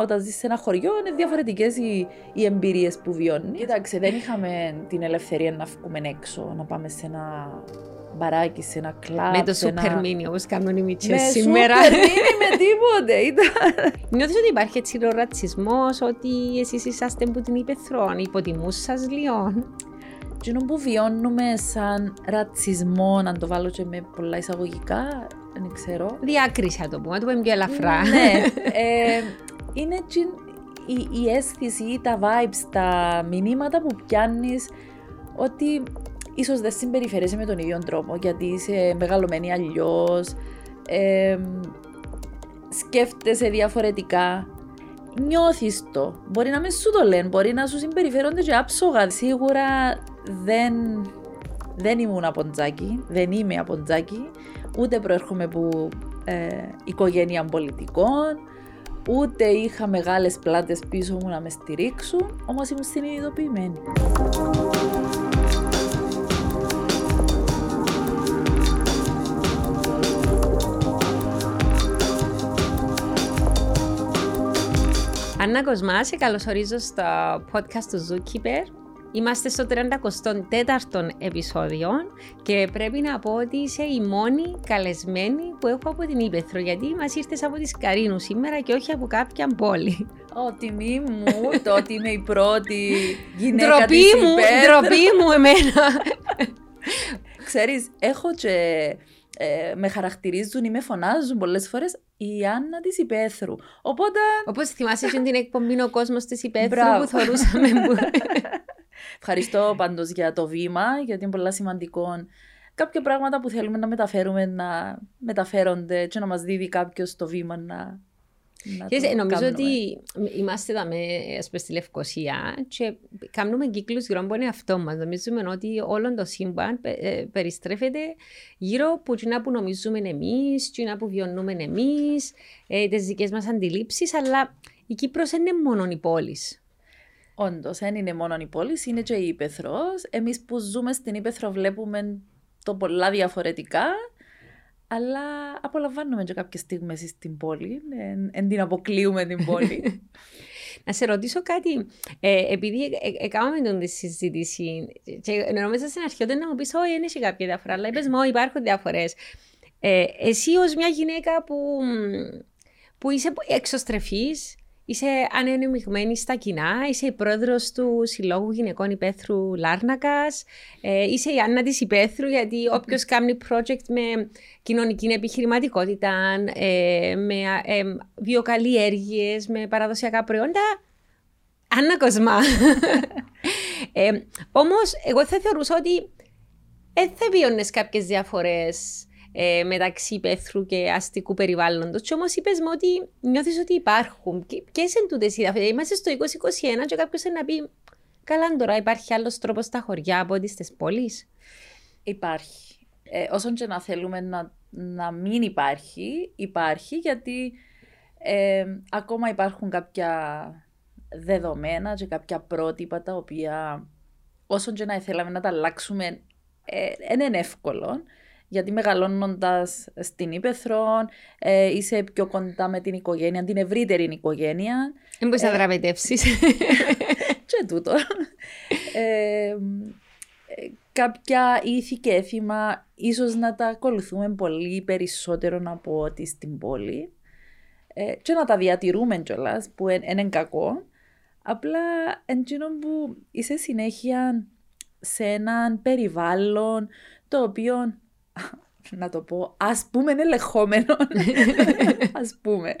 όταν ζεις σε ένα χωριό είναι διαφορετικές οι, οι εμπειρίες που βιώνεις. Κοίταξε, δεν είχαμε την ελευθερία να βγούμε έξω, να πάμε σε ένα μπαράκι, σε ένα κλαμπ. Με το σούπερ ένα... μίνι όπως κάνουν οι μίτσες σήμερα. Με σούπερ μίνι, με τίποτε. Ήταν... Νιώθεις ότι υπάρχει έτσι ο ρατσισμός, ότι εσείς είσαστε που την υπεθρών, υποτιμούς σας λίγο. Τι που βιώνουμε σαν ρατσισμό, να το βάλω και με πολλά εισαγωγικά, δεν ξέρω. Διάκριση, να το πούμε, να το πούμε πιο ελαφρά. ναι. Ε, είναι η, η αίσθηση, τα vibes, τα μηνύματα που πιάνεις ότι ίσως δεν συμπεριφέρεσαι με τον ίδιο τρόπο γιατί είσαι μεγαλωμένη αλλιώς. Ε, σκέφτεσαι διαφορετικά. Νιώθεις το. Μπορεί να μην σου το λένε, μπορεί να σου συμπεριφέρονται και άψογα. Σίγουρα δεν, δεν ήμουν από τζάκι, δεν είμαι από τζάκι, ούτε προέρχομαι από ε, οικογένεια πολιτικών, ούτε είχα μεγάλες πλάτες πίσω μου να με στηρίξουν, όμως ήμουν συνειδητοποιημένη. Άννα Κοσμά, σε καλωσορίζω στο podcast του Zookeeper. Είμαστε στο 34ο επεισόδιο και πρέπει να πω ότι είσαι η μόνη καλεσμένη που έχω από την Ήπεθρο γιατί μας ήρθες από τη Σκαρίνου σήμερα και όχι από κάποια πόλη. Ω, τιμή μου, το ότι είμαι η πρώτη γυναίκα ντροπή της μου, Ντροπή μου εμένα. Ξέρεις, έχω και ε, με χαρακτηρίζουν ή με φωνάζουν πολλές φορές η Άννα της Υπέθρου. Οπότε. Όπως θυμάσαι την εκπομπή ο κόσμος της Υπέθρου που θεωρούσαμε. Ευχαριστώ πάντως για το βήμα, γιατί είναι πολύ σημαντικό κάποια πράγματα που θέλουμε να μεταφέρουμε να μεταφέρονται και να μας δίδει κάποιος το βήμα να και νομίζω ότι είμαστε εδώ με, στη Λευκοσία και κάνουμε κύκλους γύρω από αυτό μας. Νομίζουμε ότι όλο το σύμπαν ε, περιστρέφεται γύρω από τι που νομίζουμε εμείς, τι που βιώνουμε εμείς, ε, τις δικές μας αντιλήψεις, αλλά η Κύπρος δεν είναι μόνο η πόλης. Όντως, δεν είναι μόνο η πόλη, είναι και η Ήπεθρος. Εμείς που ζούμε στην Ήπεθρο βλέπουμε το πολλά διαφορετικά αλλά απολαμβάνουμε και κάποιες στιγμές στην πόλη, εν την αποκλείουμε την πόλη. Να σε ρωτήσω κάτι, ε, επειδή έκαναμε τον τη συζήτηση και νομίζω στην αρχή όταν να μου πεις όχι, είναι κάποια διαφορά, αλλά είπες μου υπάρχουν διαφορές. Ε, εσύ ως μια γυναίκα που, που είσαι εξωστρεφής, Είσαι ανενεμιγμένη στα κοινά, είσαι η πρόεδρος του Συλλόγου Γυναικών Υπαίθρου Λάρνακας, ε, είσαι η Άννα της Υπαίθρου, γιατί όποιος κάνει project με κοινωνική επιχειρηματικότητα, ε, με ε, βιοκαλλιέργειες, με παραδοσιακά προϊόντα. Άννα Κοσμά. ε, Όμως, εγώ θα θεωρούσα ότι δεν θα βιώνε κάποιες διαφορές ε, μεταξύ πέθρου και αστικού περιβάλλοντος. Και όμως είπες μου ότι νιώθεις ότι υπάρχουν. Ποιες είναι τούτες οι διαφορέ. Είμαστε στο 2021 και κάποιος να πει, Καλά, τώρα υπάρχει άλλος τρόπος στα χωριά από ό,τι στις πόλεις. Υπάρχει. Ε, όσον και να θέλουμε να, να μην υπάρχει, υπάρχει γιατί ε, ακόμα υπάρχουν κάποια δεδομένα και κάποια πρότυπα τα οποία όσον και να θέλαμε να τα αλλάξουμε ε, είναι εύκολο γιατί μεγαλώνοντας στην Ήπεθρο, ε, είσαι πιο κοντά με την οικογένεια, την ευρύτερη οικογένεια. Δεν μπορείς να δραπετεύσει. και τούτο. Ε, κάποια ήθη και έθιμα ίσως να τα ακολουθούμε πολύ περισσότερο από ό,τι στην πόλη ε, και να τα διατηρούμε κιόλας που είναι κακό. Απλά εντζήνω που είσαι συνέχεια σε έναν περιβάλλον το οποίο να το πω, ας πούμε είναι ελεγχόμενο, ας πούμε.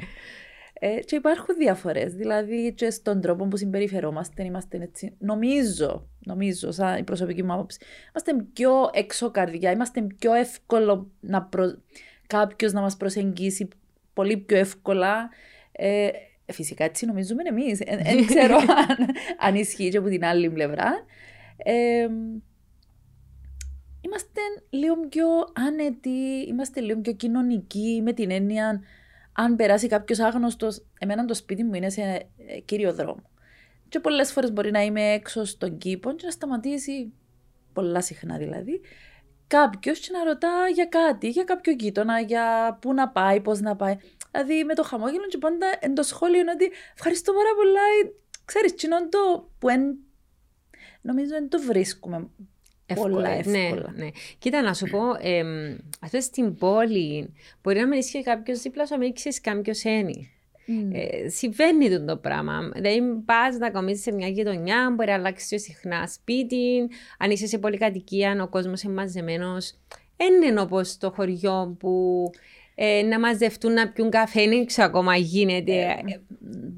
Ε, και υπάρχουν διαφορές, δηλαδή και στον τρόπο που συμπεριφερόμαστε, είμαστε έτσι, νομίζω, νομίζω, σαν η προσωπική μου άποψη, είμαστε πιο έξω καρδιά, είμαστε πιο εύκολο να προ... κάποιος να μας προσεγγίσει πολύ πιο εύκολα. Ε, φυσικά έτσι νομίζουμε εμείς, δεν ξέρω αν, αν ισχύει και από την άλλη πλευρά. Ε, είμαστε λίγο πιο άνετοι, είμαστε λίγο πιο κοινωνικοί με την έννοια αν περάσει κάποιος άγνωστος, εμένα το σπίτι μου είναι σε ε, κύριο δρόμο. Και πολλές φορές μπορεί να είμαι έξω στον κήπο και να σταματήσει, πολλά συχνά δηλαδή, κάποιος και να ρωτά για κάτι, για κάποιο γείτονα, για πού να πάει, πώς να πάει. Δηλαδή με το χαμόγελο και πάντα εν το σχόλιο είναι ότι ευχαριστώ πάρα πολλά. ε, Ξέρεις, κοινό το που εν, νομίζω δεν το βρίσκουμε πολλά ναι, εύκολα. ναι. Κοίτα, να σου πω, εμ, αυτό στην πόλη μπορεί να μην ισχύει κάποιος δίπλα σου, να μην ξέρει κάποιος ένι. Μμ. Ε, συμβαίνει το, το πράγμα. Δηλαδή, πας να κομίσεις σε μια γειτονιά, μπορεί να αλλάξεις πιο συχνά σπίτι. Αν είσαι σε πολυκατοικία, ο κόσμος είναι μαζεμένος. Δεν είναι όπως το χωριό που ε, να μαζευτούν να πιούν καφέ, δεν ξέρω ακόμα γίνεται. Ε,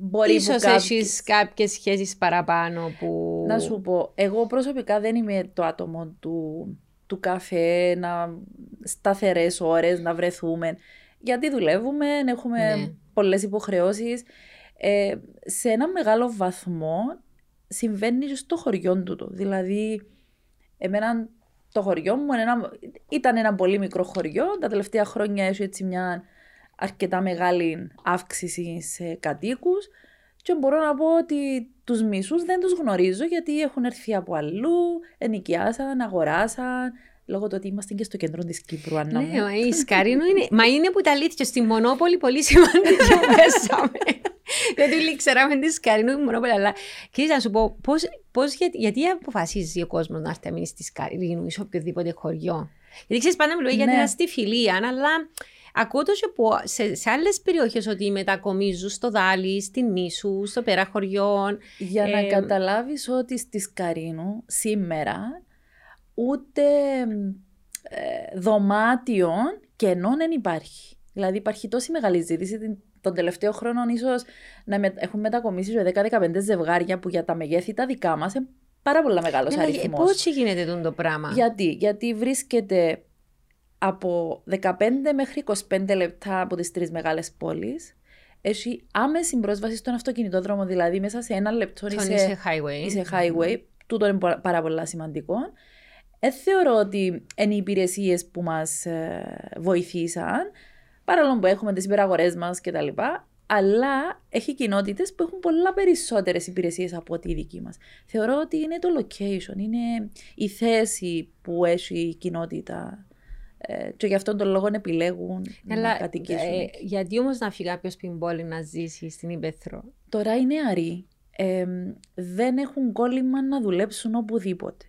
Μπορεί που Ίσως κάποιοι- έχεις κάποιες σχέσεις παραπάνω που... Να σου πω, εγώ προσωπικά δεν είμαι το άτομο του, του καφέ, να σταθερές ώρες, να βρεθούμε. Γιατί δουλεύουμε, έχουμε Ναι. πολλές υποχρεώσεις. Ε, σε ένα μεγάλο βαθμό συμβαίνει και στο χωριό του. Δηλαδή, εμένα το χωριό μου είναι ένα, ήταν ένα πολύ μικρό χωριό. Τα τελευταία χρόνια έχει έτσι μια αρκετά μεγάλη αύξηση σε κατοίκους και μπορώ να πω ότι τους μισούς δεν τους γνωρίζω γιατί έχουν έρθει από αλλού, ενοικιάσαν, αγοράσαν, λόγω του ότι είμαστε και στο κέντρο της Κύπρου, Άννα μου. Ναι, μα η Σκαρίνου είναι. Μα είναι που τα αλήθεια. Στη Μονόπολη πολύ σημαντική πέσαμε. Δεν του ξέραμε τη Σκαρίνου η Μονόπολη. Αλλά κύριε, να σου πω, πώς, πώς, γιατί, γιατί αποφασίζει ο κόσμος να έρθει να μείνει στη Σκαρίνου ή σε οποιοδήποτε χωριό; Γιατί ξέρεις, πάντα μιλούμε για Ναι. την αστιφιλία, αλλά ακούω το και που σε, σε άλλες περιοχές ότι μετακομίζουν στο Δάλι, στην Νήσου, στο πέρα χωριών. Για να Ε, καταλάβεις ότι στη Σκαρίνου σήμερα ούτε ε, δωμάτιων κενών δεν υπάρχει. Δηλαδή υπάρχει τόση μεγάλη ζήτηση την- των τελευταίων χρόνων ίσως να με, έχουν μετακομίσει σε 10-15 ζευγάρια που για τα μεγέθη τα δικά μας είναι πάρα πολύ μεγάλος Ναι, αριθμός. Πώς γίνεται τούτο το πράγμα; Γιατί, γιατί βρίσκεται από 15 μέχρι 25 λεπτά από τις τρεις μεγάλες πόλεις. Έχει άμεση πρόσβαση στον αυτοκινητόδρομο, δηλαδή μέσα σε ένα λεπτό Τον είσαι, είσαι highway. είσαι highway. Τούτο είναι πο- πάρα πολύ σημαντικό. Δεν θεωρώ ότι είναι οι υπηρεσίες που μας βοηθήσαν, παρόλο που έχουμε τις υπεραγορέ μας κτλ. Αλλά έχει κοινότητες που έχουν πολλά περισσότερες υπηρεσίες από ότι η δική μας. Θεωρώ ότι είναι το location, είναι η θέση που έχει η κοινότητα. Ε, και γι' αυτόν τον λόγο επιλέγουν να Αλλά κατοικήσουν. ε, εκεί. γιατί όμως να φύγει κάποιος στην πόλη να ζήσει στην Ήπεθρο; Τώρα οι νεαροί ε, δεν έχουν κόλλημα να δουλέψουν οπουδήποτε.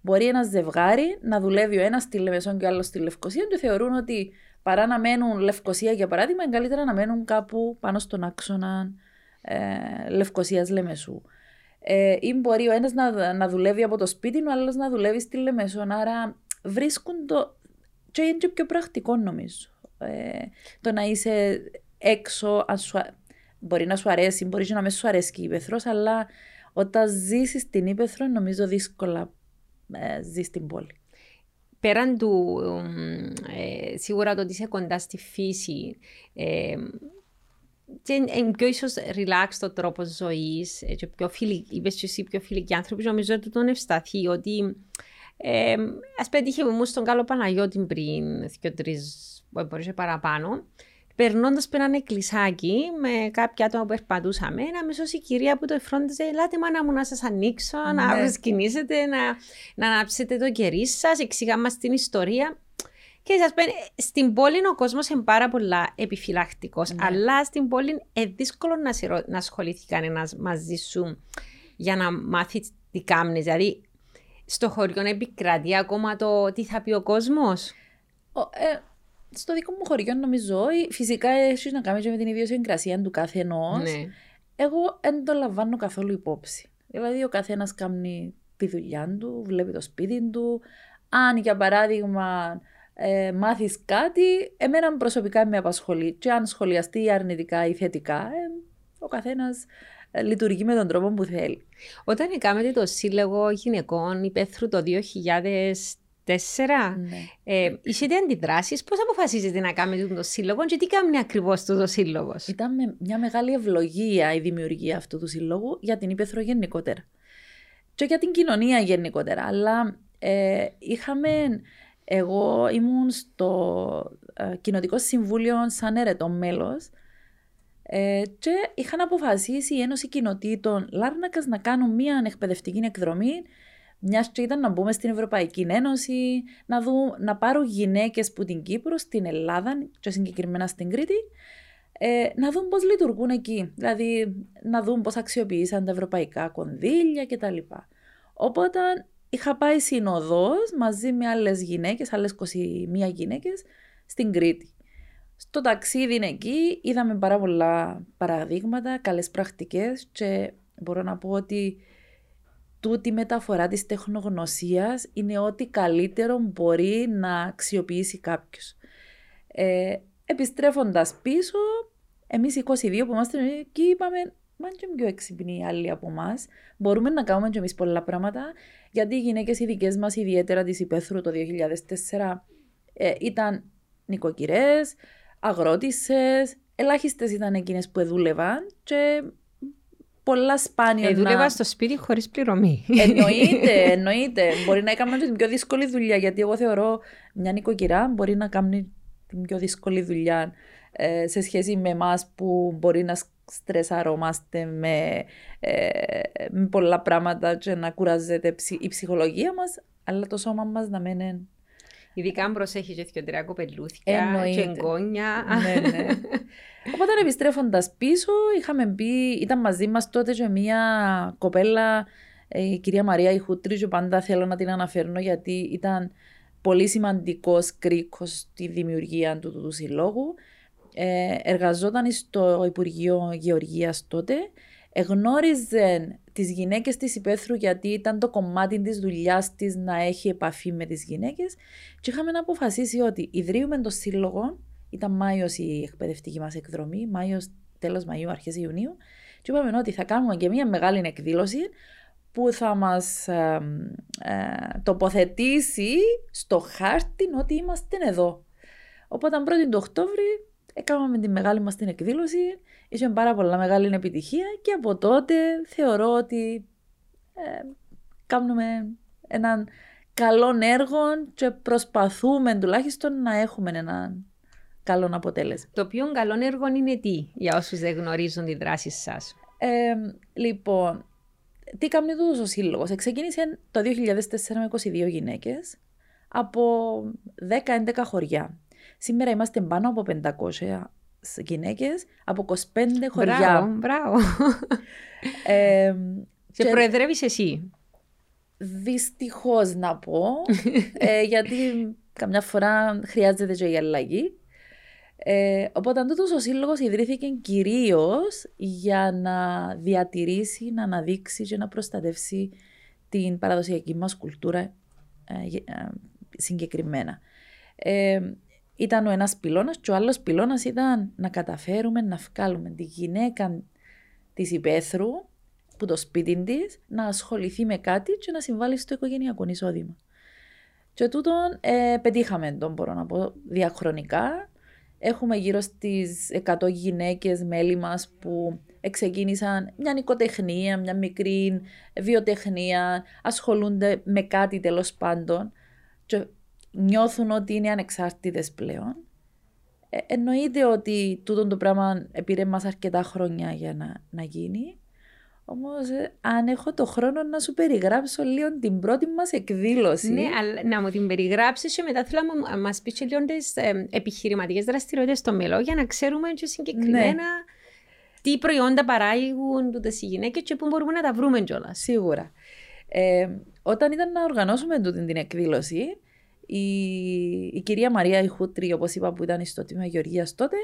Μπορεί ένας ζευγάρι να δουλεύει ο ένας στη Λεμεσόν και ο άλλος στη Λευκοσία και θεωρούν ότι παρά να μένουν Λευκοσία για παράδειγμα, είναι καλύτερα να μένουν κάπου πάνω στον άξονα ε, Λευκοσίας Λεμεσού. Ε, ή μπορεί ο ένας να, να δουλεύει από το σπίτι, ο άλλος να δουλεύει στη Λεμεσόν. Άρα βρίσκουν το. και είναι και πιο πρακτικό νομίζω. Ε, το να είσαι έξω, αν σου, α- μπορεί να σου αρέσει, μπορεί και να μην σου αρέσει και η Ήπεθρος, αλλά όταν ζήσεις στην Ήπεθρο, νομίζω δύσκολα ε, ζει στην πόλη. Πέραν του ε, σίγουρα το ότι είσαι κοντά στη φύση ε, και είναι- είναι πιο ίσως relaxed το τρόπο ζωής ε, και πιο φιλική, είπες και εσύ πιο φιλικοί άνθρωποι νομίζω ότι τον ευσταθεί ότι ε, ας πετύχε μου στον καλό Παναγιώτη πριν δύο-τρεις μπορούσε παραπάνω Περνώντας πέρα ένα εκκλησάκι με κάποια άτομα που περπατούσαμε, αμέσω η κυρία που το εφρόντιζε, Ελάτε, μάνα μου, να σας ανοίξω, να Ναι. προσκυνήσετε, να, να ανάψετε το κερί σας, εξηγά μα την ιστορία. Και σας πω, στην πόλη ο κόσμος είναι πάρα πολλά επιφυλακτικός, Ναι. αλλά στην πόλη είναι δύσκολο να, σε, ρω- να ασχοληθεί κανένας μαζί σου για να μάθει τι κάνει. Δηλαδή, στο χωριό επικρατεί ακόμα το τι θα πει ο κόσμος. Ο, ε, στο δικό μου χωριό νομίζω, ε, φυσικά έχει να κάνει και με την ιδιοσυγκρασία του καθενός. Ναι. Εγώ δεν το λαμβάνω καθόλου υπόψη. Δηλαδή, ο καθένας κάνει τη δουλειά του, βλέπει το σπίτι του. Αν για παράδειγμα ε, μάθεις κάτι, εμένα προσωπικά με απασχολεί. Και αν σχολιαστεί αρνητικά ή θετικά, ε, ο καθένας λειτουργεί με τον τρόπο που θέλει. Όταν έκαμε το Σύλλογο Γυναικών Υπέθρου το 2004, Ναι. ε, είχετε αντιδράσεις; Πώς αποφασίζετε να κάνετε το σύλλογο και τι κάνει ακριβώς το σύλλογος; Ήταν με μια μεγάλη ευλογία η δημιουργία αυτού του συλλόγου για την Ήπεθρο γενικότερα. Και για την κοινωνία γενικότερα. Αλλά ε, είχαμε. Εγώ ήμουν στο ε, Κοινοτικό Συμβούλιο σαν ερετό μέλος ε, και είχαν αποφασίσει η Ένωση Κοινοτήτων Λάρνακας να κάνουν μια εκπαιδευτική εκδρομή μιας και ήταν να μπούμε στην Ευρωπαϊκή Ένωση, να, δουν, να πάρουν γυναίκες που την Κύπρο, στην Ελλάδα και συγκεκριμένα στην Κρήτη, ε, να δουν πώς λειτουργούν εκεί. Δηλαδή να δουν πώς αξιοποιήσαν τα ευρωπαϊκά κονδύλια κτλ. Οπότε είχα πάει συνοδός μαζί με άλλες γυναίκες, άλλες 21 γυναίκες στην Κρήτη. Στο ταξίδι εκεί είδαμε πάρα πολλά παραδείγματα, καλές πρακτικές και μπορώ να πω ότι τούτη μεταφορά της τεχνογνωσίας είναι ό,τι καλύτερο μπορεί να αξιοποιήσει κάποιος. Ε, επιστρέφοντας πίσω, εμείς οι 22 που είμαστε εκεί είπαμε Μα και πιο έξυπνοι οι άλλοι από εμάς. Μπορούμε να κάνουμε και εμείς πολλά πράγματα. Γιατί οι γυναίκες οι δικές μας, ιδιαίτερα της Υπέθρου το 2004, ε, ήταν νοικοκυρές, αγρότησες, ελάχιστες ήταν εκείνες που δούλευαν και πολλά σπάνια. Ε, δούλευα στο σπίτι χωρίς πληρωμή. Εννοείται, εννοείται. μπορεί να έκανα την πιο δύσκολη δουλειά. Γιατί εγώ θεωρώ μια νοικοκυρά μπορεί να κάνει την πιο δύσκολη δουλειά ε, σε σχέση με εμάς που μπορεί να στρεσαρώμαστε με, ε, με πολλά πράγματα και να κουράζεται η ψυχολογία μας, αλλά το σώμα μας να μένει Ειδικά αν προσέχεις και δύο τρία κοπελούθια και εγγόνια. Ναι, ναι. Οπότε επιστρέφοντας πίσω, είχαμε μπει, ήταν μαζί μας τότε και μια κοπέλα, ε, η κυρία Μαρία Ιχούτρη, και πάντα θέλω να την αναφέρω γιατί ήταν πολύ σημαντικός κρίκος στη δημιουργία του, του, του συλλόγου. Ε, εργαζόταν στο Υπουργείο Γεωργίας τότε, εγνώριζε τις γυναίκες της υπαίθρου γιατί ήταν το κομμάτι της δουλειάς της να έχει επαφή με τις γυναίκες και είχαμε να αποφασίσει ότι ιδρύουμε το σύλλογο, ήταν Μάιος η εκπαιδευτική μας εκδρομή, Μάιος τέλος Μαΐου, αρχές Ιουνίου και είπαμε ότι θα κάνουμε και μια μεγάλη εκδήλωση που θα μας ε, ε, τοποθετήσει στο χάρτη ότι είμαστε εδώ. Οπότε 1η του Οκτώβρη έκαναμε τη μεγάλη μας την εκδήλωση, είχε πάρα πολλά μεγάλη επιτυχία και από τότε θεωρώ ότι ε, κάνουμε έναν καλό έργο και προσπαθούμε τουλάχιστον να έχουμε έναν καλό αποτέλεσμα. Το πιο καλό έργο είναι τι, για όσους δεν γνωρίζουν τη δράση σας; Ε, λοιπόν, τι κάνει τούτος ο σύλλογος; Ξεκίνησε το 2004 με 22 γυναίκες από 10-11 χωριά. Σήμερα είμαστε πάνω από 500 γυναίκες από 25 χωριά. Μπράβο, μπράβο. Ε, και, και προεδρεύεις εσύ. Δυστυχώς να πω, ε, γιατί καμιά φορά χρειάζεται και η αλλαγή. Ε, οπότε τούτος ο σύλλογος ιδρύθηκε κυρίως για να διατηρήσει, να αναδείξει και να προστατεύσει την παραδοσιακή μας κουλτούρα ε, ε, συγκεκριμένα. Ε, ήταν ο ένας πυλώνας και ο άλλος πυλώνας ήταν να καταφέρουμε να βγάλουμε τη γυναίκα της υπαίθρου που το σπίτι της να ασχοληθεί με κάτι και να συμβάλλει στο οικογενειακό εισόδημα. Και τούτον ε, πετύχαμε τον μπορώ να πω διαχρονικά. Έχουμε γύρω στις 100 γυναίκες μέλη μας που ξεκίνησαν μια νοικοτεχνία, μια μικρή βιοτεχνία, ασχολούνται με κάτι τέλος πάντων και νιώθουν ότι είναι ανεξάρτητες πλέον. Ε, εννοείται ότι τούτο το πράγμα πήρε μας αρκετά χρόνια για να, να γίνει. Όμως, ε, αν έχω το χρόνο να σου περιγράψω λίγο την πρώτη μας εκδήλωση. Ναι, αλλά να μου την περιγράψεις και μετά θέλω να μας πεις και λίγο τις ε, επιχειρηματικές δραστηριότητες στο μέλλον για να ξέρουμε και συγκεκριμένα ναι. τι προϊόντα παράγουν τούτες οι γυναίκες και πού μπορούμε να τα βρούμε κιόλας. Σίγουρα. Ε, όταν ήταν να οργανώσουμε τούτη την εκδήλωση, η, η κυρία Μαρία Ιχούτρη, όπως είπα, που ήταν στο τμήμα Γεωργίας τότε,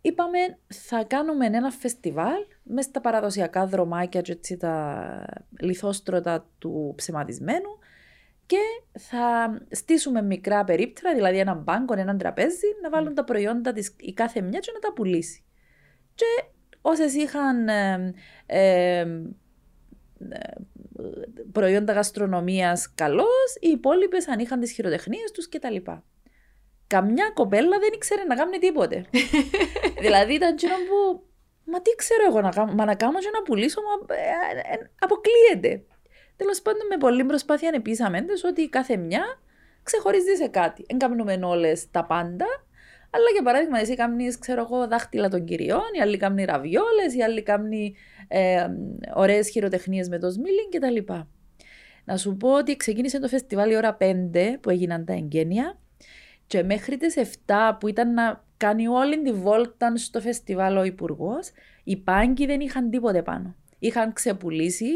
είπαμε θα κάνουμε ένα φεστιβάλ μες στα παραδοσιακά δρομάκια και έτσι τα λιθόστρωτα του ψεματισμένου και θα στήσουμε μικρά περίπτερα, δηλαδή έναν μπάνκο, έναν τραπέζι, να βάλουν τα προϊόντα της η κάθε μια και να τα πουλήσει. Και όσες είχαν ε, ε, προϊόντα γαστρονομίας καλώ, οι υπόλοιπες αν είχαν τις χειροτεχνίες τους κτλ. Καμιά κοπέλα δεν ήξερε να κάνει τίποτε. δηλαδή ήταν τσινό που. Μα τι ξέρω εγώ να κάνω, μα να κάνω και να πουλήσω, μα ε, ε, αποκλείεται. Τέλος πάντων, με πολλή προσπάθεια ανεπίσαμε ότι κάθε μια ξεχωρίζει σε κάτι. Δεν κάνουμε όλες τα πάντα, αλλά για παράδειγμα, εσύ κάνει, ξέρω εγώ, δάχτυλα των κυριών, οι άλλοι κάνουν ραβιόλες, οι άλλοι κάνουν ε, ωραίες χειροτεχνίες με το σμίλινγκ κτλ. Να σου πω ότι ξεκίνησε το φεστιβάλ η ώρα 5 που έγιναν τα εγγένεια και μέχρι τις 7 που ήταν να κάνει όλη τη βόλτα στο φεστιβάλ ο υπουργός. Οι πάγκοι δεν είχαν τίποτε πάνω. Είχαν ξεπουλήσει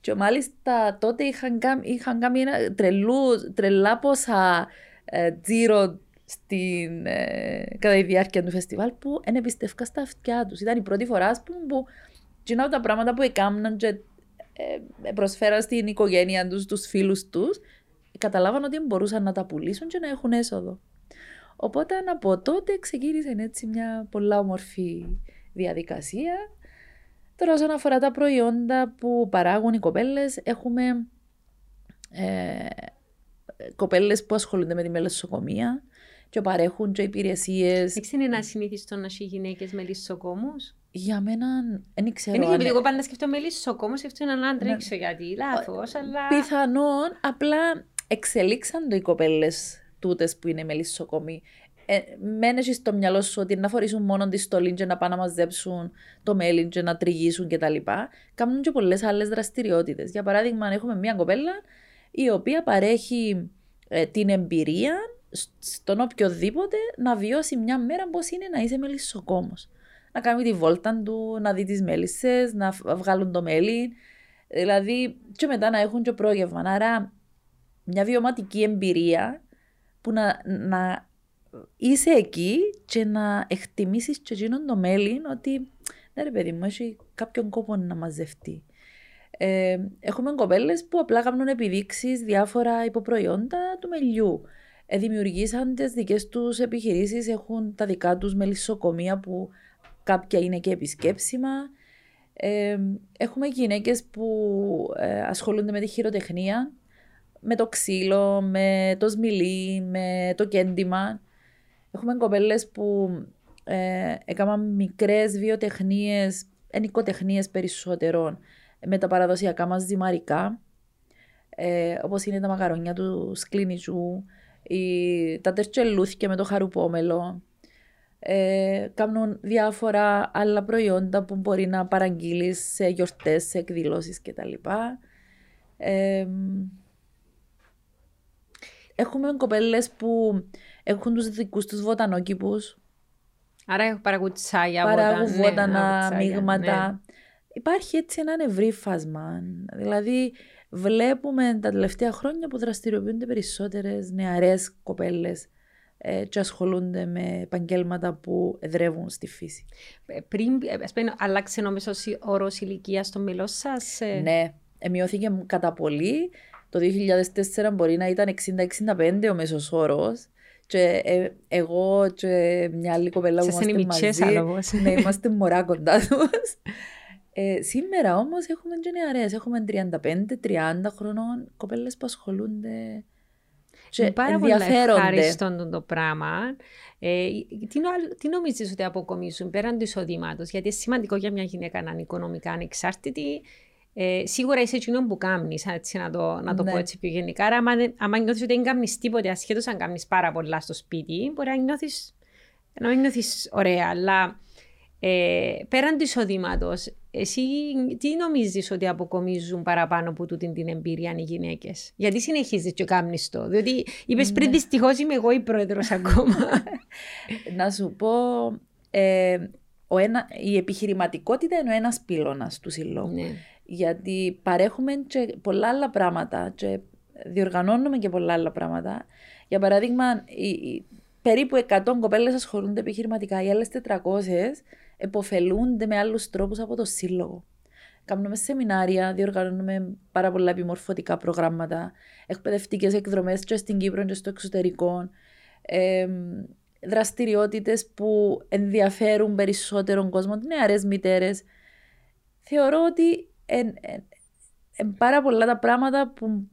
και μάλιστα τότε είχαν, είχαν κάνει ένα τρελού, τρελά πόσα ε, τζίρο στην, ε, κατά τη διάρκεια του φεστιβάλ που δεν εμπιστεύκα στα αυτιά τους. Ήταν η πρώτη φορά πούμε, που κοινά τα πράγματα που έκαναν και ε, προσφέραν στην οικογένεια τους, στους φίλους τους, καταλάβαν ότι μπορούσαν να τα πουλήσουν και να έχουν έσοδο. Οπότε από τότε ξεκίνησε έτσι μια πολλά όμορφη διαδικασία. Τώρα όσον αφορά τα προϊόντα που παράγουν οι κοπέλες, έχουμε ε, κοπέλες που ασχολούνται με τη μελισσοκομεία και παρέχουν και υπηρεσίες. Δεν είναι ένα συνήθιστο να έχει γυναίκες με λησοκόμους. Για μένα δεν ξέρω. Είναι γιατί εγώ πάντα σκεφτώ με λησοκόμους, σκεφτώ έναν άντρα, έξω γιατί λάθος, αλλά. Πιθανόν απλά εξελίξαν το οι κοπέλες τούτες που είναι με λησοκόμοι. Ε, μένει στο μυαλό σου ότι να φορήσουν μόνο τη στολή και να πάνε να μαζέψουν το μέλι και να τριγίσουν κτλ. Κάνουν και πολλές άλλες δραστηριότητες. Για παράδειγμα, έχουμε μια κοπέλα η οποία παρέχει ε, την εμπειρία στον οποιοδήποτε να βιώσει μια μέρα πώς είναι να είσαι μελισσοκόμος. Να κάνει τη βόλτα του, να δει τις μέλισσες, να βγάλουν το μέλι. Δηλαδή, και μετά να έχουν και πρόγευμα. Άρα, μια βιωματική εμπειρία που να, να είσαι εκεί και να εκτιμήσεις και εκείνον το μέλι ότι ναι ρε παιδί μου, έχει κάποιον κόπο να μαζευτεί. Ε, έχουμε κοπέλες που απλά κάνουν επιδείξεις διάφορα υποπροϊόντα του μελιού. Ε, δημιουργήσαν τις δικές τους επιχειρήσεις, έχουν τα δικά τους μελισσοκομεία που κάποια είναι και επισκέψιμα. Ε, έχουμε γυναίκες που ε, ασχολούνται με τη χειροτεχνία, με το ξύλο, με το σμιλί, με το κέντημα. Έχουμε κοπέλες που ε, έκαναν μικρές βιοτεχνίες, ενοικοτεχνίε περισσότερων, με τα παραδοσιακά μας δημαρικά, ε, όπως είναι τα μακαρόνια του σκλίνιτσου, η, τα τερτσελούθια με το χαρουπόμελο. Ε, κάνουν διάφορα άλλα προϊόντα που μπορεί να παραγγείλεις σε γιορτές, σε εκδηλώσεις κτλ. Ε, έχουμε κοπέλες που έχουν τους δικούς τους βοτανόκηπους. Άρα έχουν παραγούν τσάγια, παράγουν ναι, βότανα, μείγματα. Ναι. Υπάρχει έτσι ένα ευρύ φάσμα. Δηλαδή, βλέπουμε τα τελευταία χρόνια που δραστηριοποιούνται περισσότερες νεαρές κοπέλες ε, και ασχολούνται με επαγγέλματα που εδρεύουν στη φύση. Ε, πριν, ας πούμε, άλλαξε νομίζω ο όρος ηλικίας στο μήλο σας. Ε... Ναι, μειώθηκε κατά πολύ. Το 2004 μπορεί να ήταν 60-65 ο μέσος όρος. Και ε, εγώ και μια άλλη κοπέλα που είμαστε μαζί, ναι, είμαστε μωρά κοντά τους. Ε, σήμερα όμως έχουμε και νεαρέ. Έχουμε 35-30 χρονών κοπέλες που ασχολούνται. Και Είναι πάρα πολύ ευχάριστο το πράγμα. Ε, τι, τι νομίζεις ότι αποκομίσουν πέραν του εισοδήματος, γιατί είναι σημαντικό για μια γυναίκα να είναι οικονομικά ανεξάρτητη. Ε, σίγουρα είσαι εκείνο που κάνει, να το, να το ναι. πω έτσι πιο γενικά. Άρα, άμα, νιώθεις ότι δεν κάνει τίποτε, ασχέτως αν κάνει πάρα πολλά στο σπίτι, μπορεί να νιώθει να μην νιώθεις ωραία. Αλλά ε, πέραν του εισοδήματος, εσύ τι νομίζεις ότι αποκομίζουν παραπάνω από τούτη την εμπειρία οι γυναίκες; Γιατί συνεχίζεις και κάνεις το. Διότι είπες πριν ναι. δυστυχώς είμαι εγώ η πρόεδρος ακόμα. Να σου πω. Ε, ο ένα, η επιχειρηματικότητα είναι ο ένας πύλωνα του συλλόγου. Ναι. Γιατί παρέχουμε και πολλά άλλα πράγματα και διοργανώνουμε και πολλά άλλα πράγματα. Για παράδειγμα, οι, περίπου 100 κοπέλες ασχολούνται επιχειρηματικά, οι άλλες 400 εποφελούνται με άλλους τρόπους από το σύλλογο. Κάνουμε σεμινάρια, διοργανώνουμε πάρα πολλά επιμορφωτικά προγράμματα, εκπαιδευτικές εκδρομές και στην Κύπρο και στο εξωτερικό. Ε, Δραστηριότητες που ενδιαφέρουν περισσότερο κόσμο, νεαρές μητέρες. Θεωρώ ότι είναι πάρα πολλά τα πράγματα που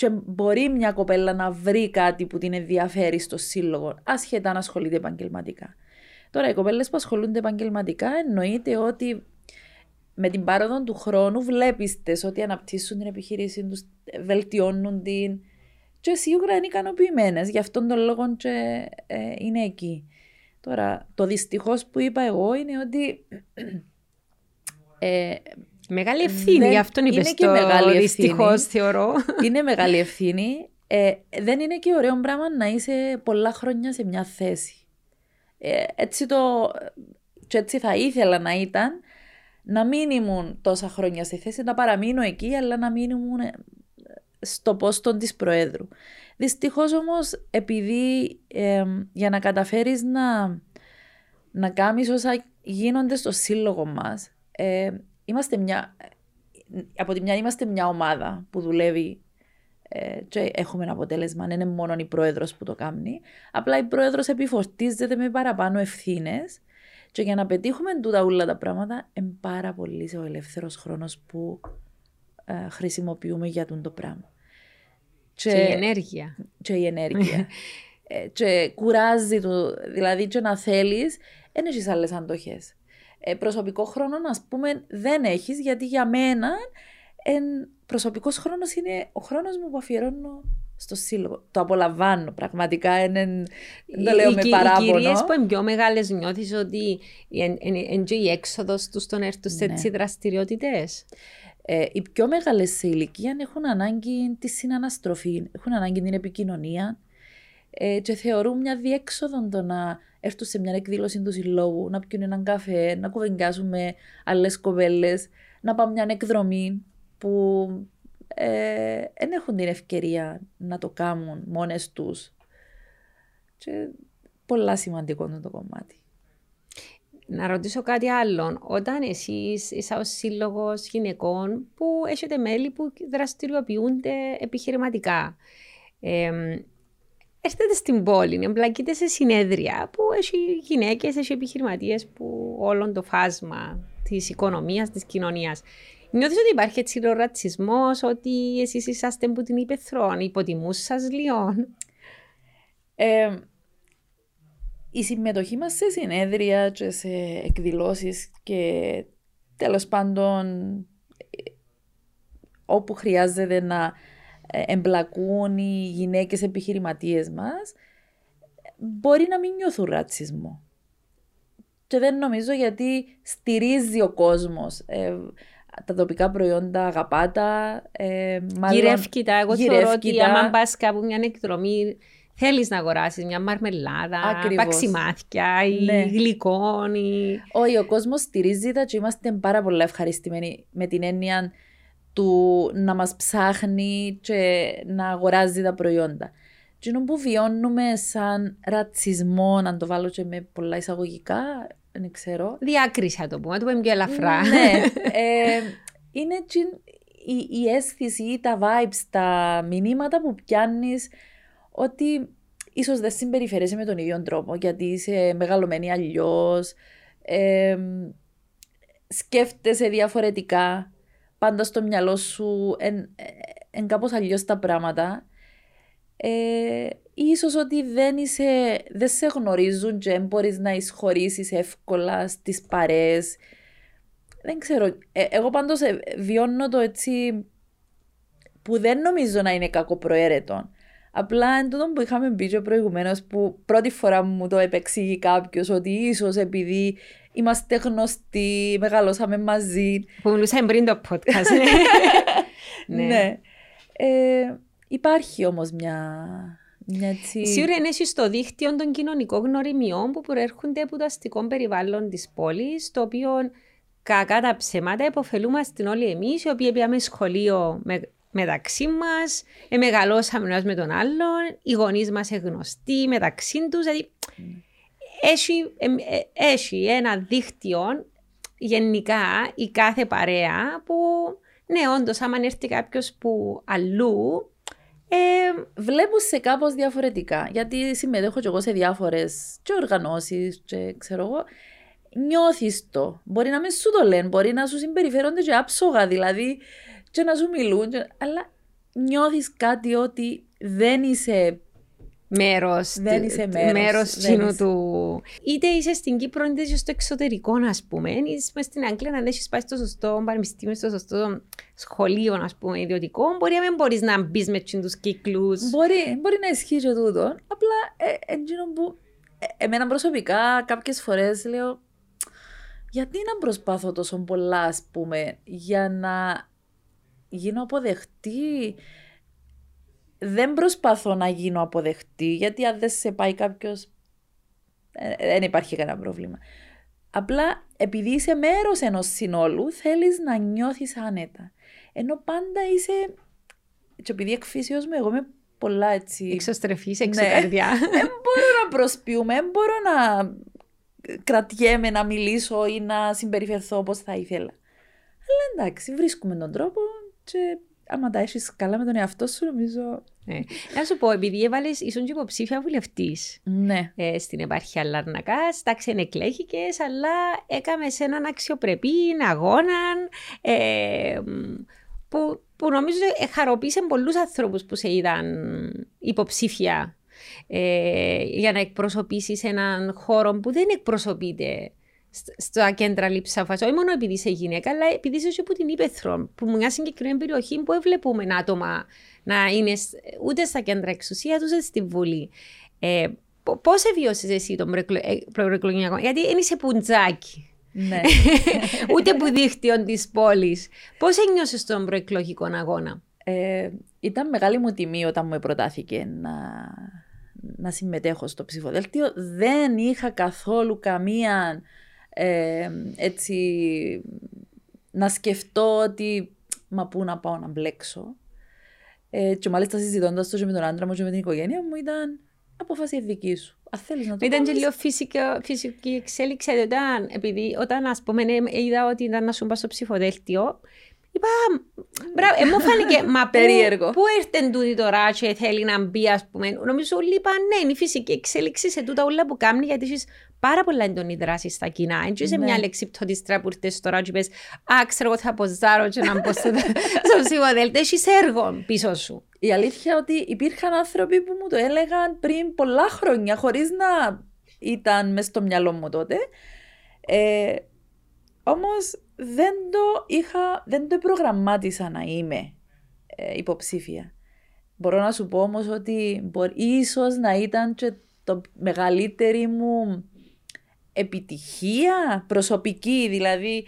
και μπορεί μια κοπέλα να βρει κάτι που την ενδιαφέρει στο σύλλογο, ασχετά να ασχολείται επαγγελματικά. Τώρα, οι κοπέλες που ασχολούνται επαγγελματικά εννοείται ότι με την πάροδο του χρόνου βλέπεις ότι αναπτύσσουν την επιχείρηση τους, βελτιώνουν την. και σίγουρα είναι ικανοποιημένες. Γι' αυτόν τον λόγο και, ε, είναι εκεί. Τώρα, το δυστυχώς που είπα εγώ είναι ότι. Ε, μεγάλη ευθύνη, γι' αυτόν είπες είναι και μεγάλη δυστυχώς θεωρώ. Είναι μεγάλη ευθύνη. Ε, δεν είναι και ωραίο πράγμα να είσαι πολλά χρόνια σε μια θέση. Ε, έτσι το, και έτσι θα ήθελα να ήταν να μην ήμουν τόσα χρόνια στη θέση, να παραμείνω εκεί, αλλά να μην ήμουν ε, στο πόστο της Προέδρου. Δυστυχώς όμως, επειδή ε, για να καταφέρεις να, να κάνεις όσα γίνονται στο σύλλογο μας, ε, είμαστε μια, από τη μια είμαστε μια ομάδα που δουλεύει ε, και έχουμε ένα αποτέλεσμα, δεν είναι μόνο η πρόεδρος που το κάνει. Απλά η πρόεδρος επιφορτίζεται με παραπάνω ευθύνες. Και για να πετύχουμε τούτα όλα τα πράγματα, είναι πάρα πολύ ο ελεύθερος χρόνος που ε, χρησιμοποιούμε για το πράγμα. Και, η ενέργεια. Και η ενέργεια. ε, και κουράζει το, δηλαδή και να θέλεις, δεν έχεις άλλες αντοχές. Ε, προσωπικό χρόνο, ας πούμε, δεν έχεις, γιατί για μένα εν, προσωπικός χρόνος είναι ο χρόνος μου που αφιερώνω στο σύλλογο. Το απολαμβάνω πραγματικά, είναι, δεν το λέω με παράπονο. Οι κυρίες που είναι πιο μεγάλες νιώθεις ότι είναι και η έξοδος τους στον έρθουν σε ναι. δραστηριότητες; Ε, οι πιο μεγάλες σε ηλικία έχουν ανάγκη τη συναναστροφή, έχουν ανάγκη την επικοινωνία ε, και θεωρούν μια διέξοδο το να έρθουν σε μια εκδήλωση του συλλόγου, να πιούν έναν καφέ, να κουβεντιάσουν με άλλες κοπέλες, να πάμε μια εκδρομή που δεν ε, έχουν την ευκαιρία να το κάνουν μόνες τους. Και πολλά σημαντικό είναι το κομμάτι. Να ρωτήσω κάτι άλλο. Όταν εσείς είσαι ως σύλλογος γυναικών που έχετε μέλη που δραστηριοποιούνται επιχειρηματικά, ε, έρθετε στην πόλη, εμπλακείτε σε συνέδρια που έχει γυναίκες, έχει επιχειρηματίες που όλο το φάσμα της οικονομίας, της κοινωνίας. Νιώθεις ότι υπάρχει έτσι ο ρατσισμός, ότι εσείς είσαστε που την υπεθρόν, υποτιμούς σας λίγο. Ε, η συμμετοχή μας σε συνέδρια και σε εκδηλώσεις και τέλος πάντων όπου χρειάζεται να ε, εμπλακούν οι γυναίκες επιχειρηματίες μας μπορεί να μην νιώθουν ρατσισμό. Και δεν νομίζω γιατί στηρίζει ο κόσμος. Ε, τα τοπικά προϊόντα αγαπάτα. Ε, γυρεύκητα. Εγώ θεωρώ ότι άμα πας κάπου μια εκδρομή θέλεις να αγοράσεις μια μαρμελάδα, Ακριβώς. παξιμάθια ή ναι. γλυκόν. Ή... Όχι, ο κόσμος στηρίζει τα και είμαστε πάρα πολύ ευχαριστημένοι με την έννοια του να μας ψάχνει και να αγοράζει τα προϊόντα. Τι που βιώνουμε σαν ρατσισμό, να το βάλω και με πολλά εισαγωγικά, δεν ξέρω. Διάκριση, το πούμε, το πούμε πιο ελαφρά. ναι. Ε, είναι η, η αίσθηση ή τα vibes, τα μηνύματα που πιάνεις ότι ίσως δεν συμπεριφέρεσαι με τον ίδιο τρόπο γιατί είσαι μεγαλωμένη αλλιώς. Ε, σκέφτεσαι διαφορετικά. Πάντα στο μυαλό σου εν, εν κάπως αλλιώς τα πράγματα. Ε, ίσως ότι δεν, είσαι, δεν σε γνωρίζουν και δεν μπορείς να εισχωρήσεις εύκολα στις παρέες. Δεν ξέρω. Ε, εγώ πάντως ε, βιώνω το έτσι που δεν νομίζω να είναι κακό προαίρετο. Απλά εν τούτο που είχαμε πει και προηγουμένως, που πρώτη φορά μου το επεξήγει κάποιος ότι ίσως επειδή είμαστε γνωστοί, μεγαλώσαμε μαζί. Που μιλούσαμε πριν το podcast. ναι. ναι. Ε, υπάρχει όμως μια έτσι... Σίγουρα είναι στο δίκτυο των κοινωνικών γνωριμιών που προέρχονται από το αστικό περιβάλλον της πόλης, το οποίο κακά τα ψέματα υποφελούμαστε όλοι εμείς, οι οποίοι πήγαμε σχολείο με, μεταξύ μας, ε, μεγαλώσαμε ένας με τον άλλον, οι γονείς μας είναι γνωστοί μεταξύ τους. Δηλαδή, mm. έχει, ε, ε, έχει ένα δίκτυο γενικά η κάθε παρέα που ναι, όντως, άμα έρθει κάποιος που αλλού, ε, βλέπω σε κάπως διαφορετικά. Γιατί συμμετέχω και εγώ σε διάφορες και οργανώσεις, και ξέρω εγώ. Νιώθεις το. Μπορεί να μην σου το λένε, μπορεί να σου συμπεριφέρονται και άψογα, δηλαδή, και να σου μιλούν. Και... Αλλά νιώθεις κάτι ότι δεν είσαι μέρος, δεν είσαι μέρος, μέρος δεν του... Είτε είσαι στην Κύπρο, είτε είσαι στο εξωτερικό, ας πούμε. Είσαι στην Αγγλία, αν έχεις πάει στο σωστό πανεπιστήμιο, στο σωστό σχολείο, ας πούμε, ιδιωτικό, μπορεί να μην μπορείς να μπεις με τους κύκλους. Μπορεί, μπορεί να ισχύει και τούτο. Απλά, ε, που ε, εμένα προσωπικά κάποιες φορές λέω γιατί να προσπάθω τόσο πολλά, ας πούμε, για να γίνω αποδεχτή δεν προσπαθώ να γίνω αποδεκτή, γιατί αν δεν σε πάει κάποιος. Ε, δεν υπάρχει κανένα πρόβλημα. Απλά επειδή είσαι μέρος ενός συνόλου, θέλεις να νιώθεις άνετα. Ενώ πάντα είσαι. Και επειδή εκφύσεως μου, εγώ είμαι πολλά έτσι. Εξωστρεφής, εξωκαρδιά. Ναι. Δεν μπορώ να προσποιούμε, δεν μπορώ να κρατιέμαι να μιλήσω ή να συμπεριφερθώ όπως θα ήθελα. Αλλά εντάξει, βρίσκουμε τον τρόπο και άμα τα έχεις καλά με τον εαυτό σου, νομίζω. Ναι. Να σου πω, επειδή έβαλες, ήσουν και υποψήφια βουλευτής Ναι. ε, στην επαρχία Λαρνακά, εντάξει, ενεκλέχηκε, αλλά έκαμες σε έναν αξιοπρεπή αγώνα ε, που, που νομίζω ε, χαροποίησε πολλούς ανθρώπους που σε είδαν υποψήφια ε, για να εκπροσωπήσεις έναν χώρο που δεν εκπροσωπείται σ- στα κέντρα λήψης αποφάσεων. Όχι μόνο επειδή είσαι γυναίκα, αλλά επειδή είσαι και από την Ήπεθρο, που μια συγκεκριμένη περιοχή που δεν βλέπουμε άτομα να είναι σ- ούτε στα κέντρα εξουσίας, ούτε στη Βουλή. Ε, Πώς εβίωσε εσύ τον προεκλο- ε, προεκλογικό αγώνα, Γιατί δεν είσαι πουντζάκι, ναι. ούτε που δίχτυον της πόλης. Πώς ένιωσες τον προεκλογικό αγώνα, Ε, ήταν μεγάλη μου τιμή όταν μου προτάθηκε να, να συμμετέχω στο ψηφοδέλτιο. Δεν είχα καθόλου καμία ε, έτσι να σκεφτώ ότι μα πού να πάω να μπλέξω. Ε, και μάλιστα συζητώντας το και με τον άντρα μου και με την οικογένεια μου ήταν απόφαση δική σου. Αν θέλεις να το Ήταν και κάνεις, λίγο φυσικό- φυσική εξέλιξη, δηλαδή όταν, επειδή όταν ας πούμε ε, είδα ότι ήταν να σου πας στο ψηφοδέλτιο, είπα, μπράβο, ε, μου φάνηκε, μα πού, Περίεργο. πού ήρθε τούτη τώρα και θέλει να μπει, ας πούμε. Νομίζω όλοι είπαν, ναι, είναι η φυσική εξέλιξη σε τούτα όλα που κάνει, γιατί έχεις πάρα πολλά έντονη δράση στα κοινά. Έτσι είσαι Ναι. μια λέξη πτωτιστρά που ήρθες τώρα και πες, α, ξέρω εγώ θα αποζάρω και να μπω στο, στο ψηφοδέλτιο. Έχεις έργο πίσω σου. Η αλήθεια ότι υπήρχαν άνθρωποι που μου το έλεγαν πριν πολλά χρόνια χωρίς να ήταν μες στο μυαλό μου τότε. Ε, όμως δεν το είχα, δεν το προγραμμάτισα να είμαι ε, υποψήφια. Μπορώ να σου πω όμως ότι μπορεί, ίσως να ήταν και το μεγαλύτερη μου επιτυχία προσωπική, δηλαδή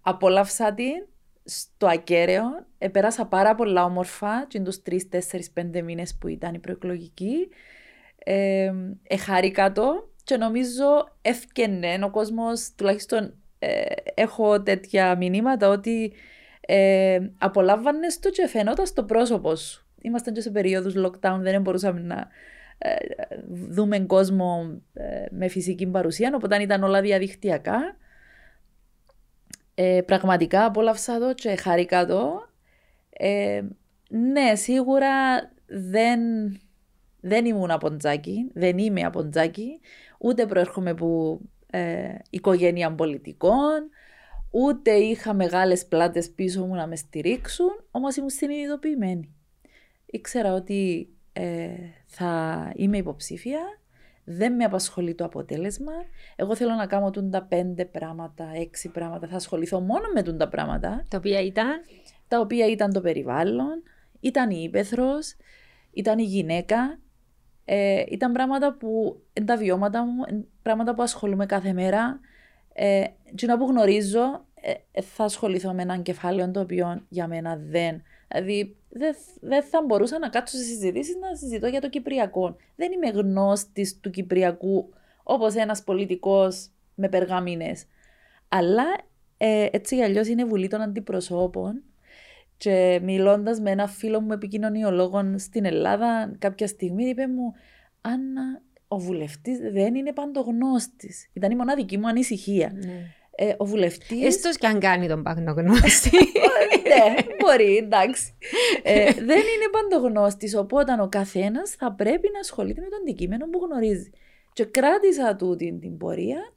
απόλαυσα την στο ακέραιο, επέρασα πάρα πολλά όμορφα και τους τρεις, τέσσερις, πέντε μήνες που ήταν η προεκλογική. Ε, εχάρηκα το και νομίζω ευκαινέ ο κόσμος, τουλάχιστον ε, έχω τέτοια μηνύματα ότι ε, απολάμβανες το και φαινόταν στο πρόσωπο σου. Ήμασταν και σε περίοδους lockdown, δεν μπορούσαμε να ε, δούμε κόσμο ε, με φυσική παρουσία, οπότε ήταν όλα διαδικτυακά. Ε, πραγματικά απόλαυσα το και χαρήκα το. Ε, ναι, σίγουρα δεν, δεν ήμουν από τζάκι, δεν είμαι από τζάκι, ούτε προέρχομαι από ε, οικογένεια πολιτικών, ούτε είχα μεγάλες πλάτες πίσω μου να με στηρίξουν, όμως ήμουν συνειδητοποιημένη. Ήξερα ότι ε, θα είμαι υποψήφια, δεν με απασχολεί το αποτέλεσμα. Εγώ θέλω να κάνω τούν τα πέντε πράγματα, έξι πράγματα. Θα ασχοληθώ μόνο με τούν τα πράγματα, Το οποίο ήταν, τα οποία ήταν το περιβάλλον, ήταν η ύπεθρος, ήταν η γυναίκα. Ε, ήταν πράγματα που, εν τα βιώματα μου, εν πράγματα που ασχολούμαι κάθε μέρα. Ε, και να που γνωρίζω, ε, ε, θα ασχοληθώ με έναν κεφάλαιο το οποίο για μένα δεν. Δηλαδή, δεν δεν θα μπορούσα να κάτσω σε συζητήσεις να συζητώ για το Κυπριακό. Δεν είμαι γνώστης του Κυπριακού όπως ένας πολιτικός με περγαμίνες. Αλλά ε, έτσι κι αλλιώς είναι βουλή των αντιπροσώπων και μιλώντας με ένα φίλο μου επικοινωνιολόγο στην Ελλάδα κάποια στιγμή είπε μου «Άννα, ο βουλευτής δεν είναι παντογνώστης». Ήταν η μοναδική μου ανησυχία. Ε, ο βουλευτής... έστως και αν κάνει τον παγνογνώστη. ναι, μπορεί, εντάξει. Ε, δεν είναι παντογνώστης, οπότε ο καθένας θα πρέπει να ασχολείται με το αντικείμενο που γνωρίζει. Και κράτησα τούτη την πορεία.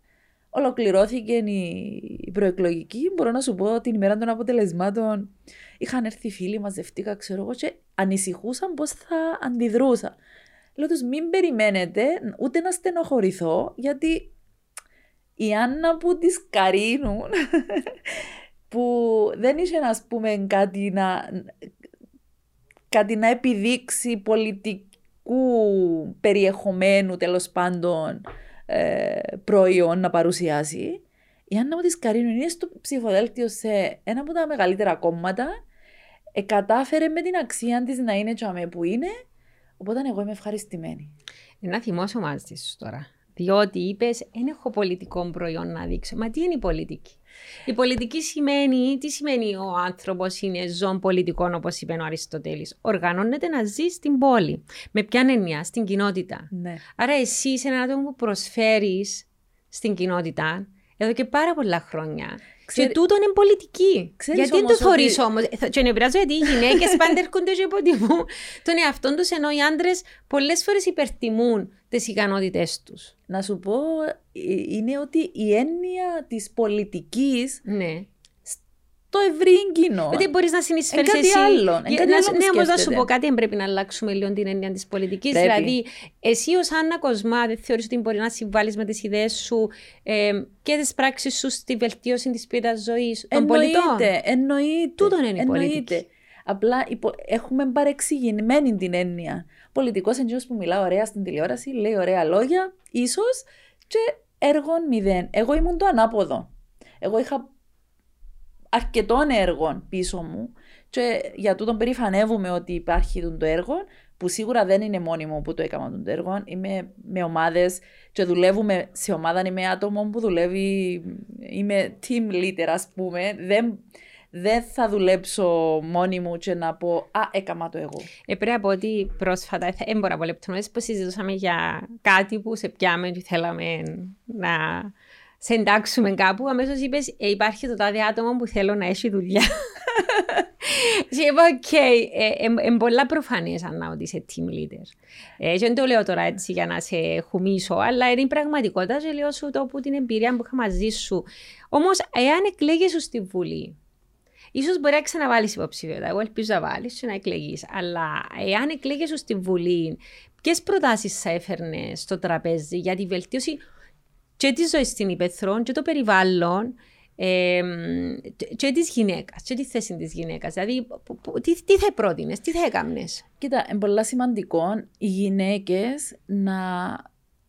Ολοκληρώθηκε η, η προεκλογική. Μπορώ να σου πω την ημέρα των αποτελεσμάτων είχαν έρθει φίλοι, μαζευτήκα, ξέρω εγώ, και ανησυχούσαν πώς θα αντιδρούσα. Λέω τους μην περιμένετε ούτε να στενοχωρηθώ, γιατί η Άννα που τις καρίνουν που δεν είχε να πούμε κάτι να, κάτι να επιδείξει πολιτικού περιεχομένου τέλος πάντων ε, προϊόν να παρουσιάσει. Η Άννα μου της Καρίνου είναι στο ψηφοδέλτιο σε ένα από τα μεγαλύτερα κόμματα. Ε, κατάφερε με την αξία της να είναι τσαμέ που είναι. Οπότε εγώ είμαι ευχαριστημένη. Να θυμώσω μαζί σου τώρα. Διότι είπες, δεν έχω πολιτικό προϊόν να δείξω. Μα τι είναι η πολιτική; Η πολιτική σημαίνει, τι σημαίνει ο άνθρωπος είναι ζών πολιτικών, όπως είπε ο Αριστοτέλης; Οργανώνεται να ζει στην πόλη. Με ποια έννοια, στην κοινότητα. Ναι. Άρα εσύ είσαι ένα άτομο που προσφέρεις στην κοινότητα εδώ και πάρα πολλά χρόνια. Ξέρει- Και τούτο είναι πολιτική. Ξέρεις γιατί δεν το όμως θεωρείς ότι- όμω. Και νευριάζω γιατί οι γυναίκες πάντα έρχονται και υποτιμούν τον εαυτό τους, ενώ οι άντρες πολλές φορές υπερτιμούν τις ικανότητές τους. Να σου πω, ε, είναι ότι η έννοια της πολιτικής Ναι. Στο ευρύ κοινό. Δεν μπορείς να συνεισφέρεις Εν κάτι εσύ. άλλο, εν Για- κάτι να άλλο σου- που ναι, όμως να σου σκέφτεται. πω κάτι, δεν πρέπει να αλλάξουμε λίγο την έννοια της πολιτικής. Πρέπει. Δηλαδή, εσύ ως Άννα Κοσμά δεν θεωρείς ότι μπορεί να συμβάλλεις με τις ιδέες σου ε, και τις πράξεις σου στη βελτίωση της ποιότητας ζωής των πολιτών; Εννοείται, εννοείται. Τούτον είναι η εννοείται. πολιτική. Απλά υπο... έχουμε παρεξηγημένη την έννοια. Πολιτικός εντό που μιλά ωραία στην τηλεόραση, λέει ωραία λόγια, ίσως και έργων μηδέν. Εγώ ήμουν το ανάποδο. Εγώ είχα αρκετών έργων πίσω μου και για τούτον περηφανεύομαι ότι υπάρχει τούτο το έργο που σίγουρα δεν είναι μόνιμο που το έκανα τον έργο. Είμαι με ομάδες και δουλεύουμε σε ομάδα. Είμαι άτομο που δουλεύει, είμαι team leader ας πούμε. Δεν, δεν θα δουλέψω μόνη μου και να πω «Α, έκανα το εγώ». Ε, πρέπει να πω ότι πρόσφατα, θα- δεν μπορώ να πω λεπτομέρειες, που συζητούσαμε για κάτι που σε πιάμε και θέλαμε να σε εντάξουμε κάπου. Αμέσως είπες: ε, Υπάρχει το τάδε άτομο που θέλω να έχει δουλειά. Και είπα: Οκ, είναι πολλά προφανές Ανά ότι είσαι team leader. Ε, και δεν το λέω τώρα έτσι για να σε χουμίσω, αλλά είναι η πραγματικότητα. Και λέω σου το από την εμπειρία που είχα μαζί σου. Όμως, εάν εκλέγεσαι στη Βουλή, ίσως μπορεί να ξαναβάλεις υποψηφιότητα. Εγώ ελπίζω να βάλεις και να εκλεγείς. Αλλά εάν εκλέγεσαι στη Βουλή, ποιες προτάσεις θα έφερνες στο τραπέζι για τη βελτίωση και τη ζωή στην Υπεθρόν και το περιβάλλον ε, και της γυναίκας, και τη θέση της γυναίκας. Δηλαδή, που- που- τι, τι θα πρότεινες, τι θα έκανε. Κοίτα, είναι πολύ σημαντικό οι γυναίκες να,